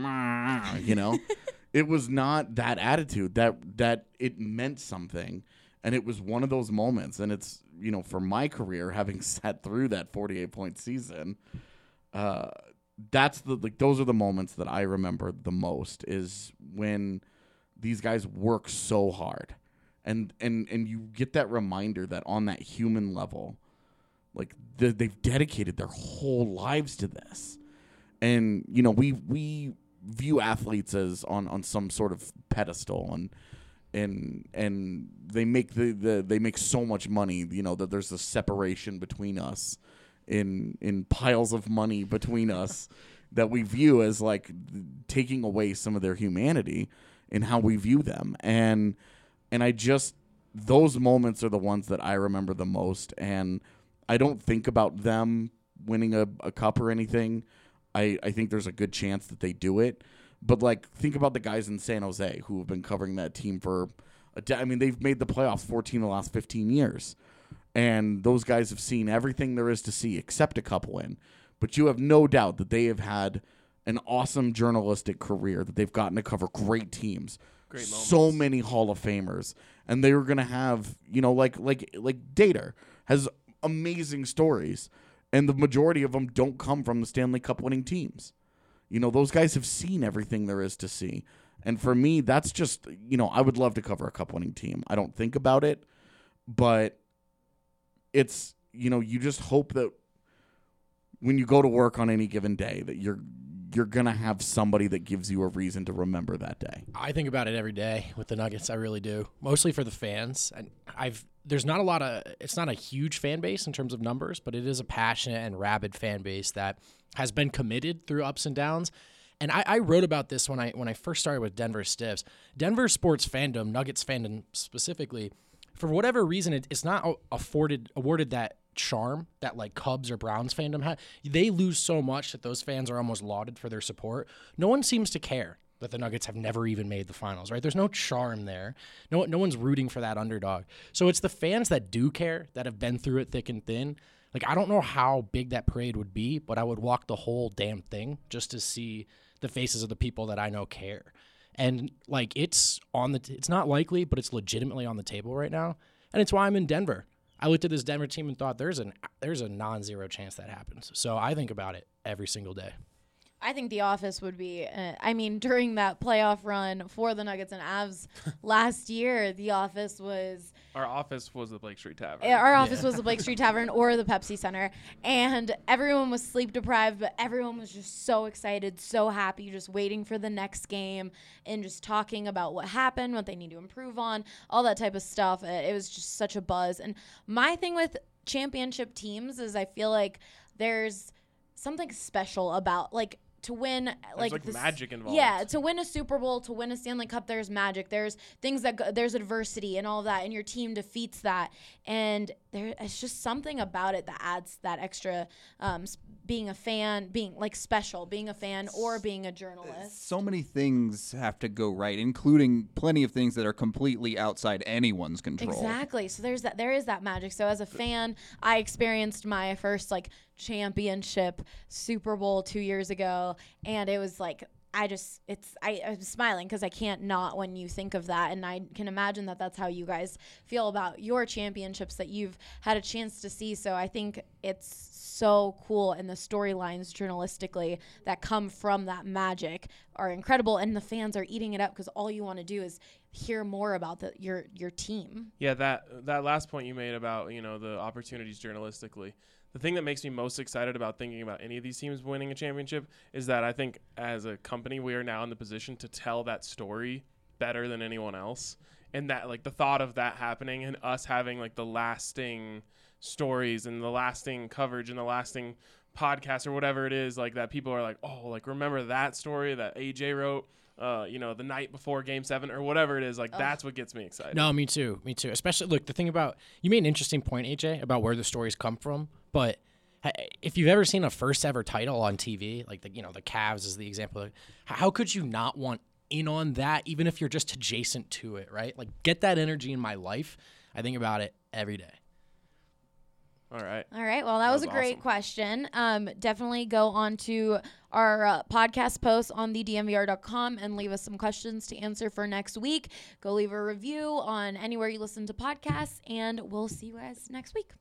you know. it was not that attitude that that it meant something and it was one of those moments and it's you know for my career having sat through that 48 point season uh that's the like those are the moments that I remember the most is when these guys work so hard. And and and you get that reminder that on that human level like the, they've dedicated their whole lives to this. And you know we we view athletes as on on some sort of pedestal and and and they make the, the they make so much money you know that there's a separation between us in in piles of money between us that we view as like taking away some of their humanity in how we view them and and I just those moments are the ones that I remember the most and I don't think about them winning a, a cup or anything. I, I think there's a good chance that they do it. But like think about the guys in San Jose who have been covering that team for a de- I mean, they've made the playoffs 14 of the last 15 years, and those guys have seen everything there is to see except a couple in. But you have no doubt that they have had an awesome journalistic career. That they've gotten to cover great teams, Great so many Hall of Famers, and they were gonna have you know like like like Dater has amazing stories, and the majority of them don't come from the Stanley Cup winning teams. You know, those guys have seen everything there is to see. And for me, that's just, you know, I would love to cover a cup winning team. I don't think about it, but it's, you know, you just hope that when you go to work on any given day that you're you're to have somebody that gives you a reason to remember that day. I think about it every day with the Nuggets. I really do. Mostly for the fans. And I've there's not a lot of it's not a huge fan base in terms of numbers, but it is a passionate and rabid fan base that has been committed through ups and downs. And I, I wrote about this when I when I first started with Denver Stiffs. Denver sports fandom, Nuggets fandom specifically, for whatever reason, it, it's not afforded awarded that charm that like Cubs or Browns fandom had. They lose so much that those fans are almost lauded for their support. No one seems to care that the Nuggets have never even made the finals, right? There's no charm there. No no one's rooting for that underdog. So it's the fans that do care that have been through it thick and thin. Like I don't know how big that parade would be, but I would walk the whole damn thing just to see the faces of the people that I know care. And like it's on the t- it's not likely, but it's legitimately on the table right now. And it's why I'm in Denver. I looked at this Denver team and thought there's an there's a non-zero chance that happens. So I think about it every single day. I think The Office would be. Uh, I mean, during that playoff run for the Nuggets and Avs last year, The Office was Our office was the Blake Street Tavern. Uh, Our office was the Blake Street Tavern or the Pepsi Center, and everyone was sleep deprived, but everyone was just so excited, so happy, just waiting for the next game and just talking about what happened, what they need to improve on, all that type of stuff. Uh, It was just such a buzz. And my thing with championship teams is I feel like there's something special about like to win uh, like like this- magic involved. Yeah, to win a Super Bowl, to win a Stanley Cup, there's magic. There's things that go, there's adversity and all that, and your team defeats that. And there, it's just something about it that adds that extra. Um, being a fan, being like special, being a fan or being a journalist. So many things have to go right, including plenty of things that are completely outside anyone's control. Exactly. So there's that. There is that magic. So as a fan, I experienced my first like championship Super Bowl two years ago, and it was like I just it's I, I'm smiling because I can't not when you think of that, and I can imagine that that's how you guys feel about your championships that you've had a chance to see. So I think it's so cool, and the storylines journalistically that come from that magic are incredible, and the fans are eating it up because all you want to do is hear more about the, your your team. Yeah, that that last point you made about you know the opportunities journalistically. The thing that makes me most excited about thinking about any of these teams winning a championship is that I think as a company we are now in the position to tell that story better than anyone else, and that like the thought of that happening and us having like the lasting stories and the lasting coverage and the lasting podcast or whatever it is like that people are like oh like remember that story that AJ wrote uh you know the night before game 7 or whatever it is like that's what gets me excited. No, me too. Me too. Especially look, the thing about you made an interesting point, AJ, about where the stories come from. But if you've ever seen a first ever title on TV, like the you know the Cavs is the example. How could you not want in on that, even if you're just adjacent to it, right? Like get that energy in my life. I think about it every day. All right. All right. Well, that, was, was a great awesome. question. Um, definitely go on to our uh, podcast post on thedmvr.com and leave us some questions to answer for next week. Go leave a review on anywhere you listen to podcasts, and we'll see you guys next week.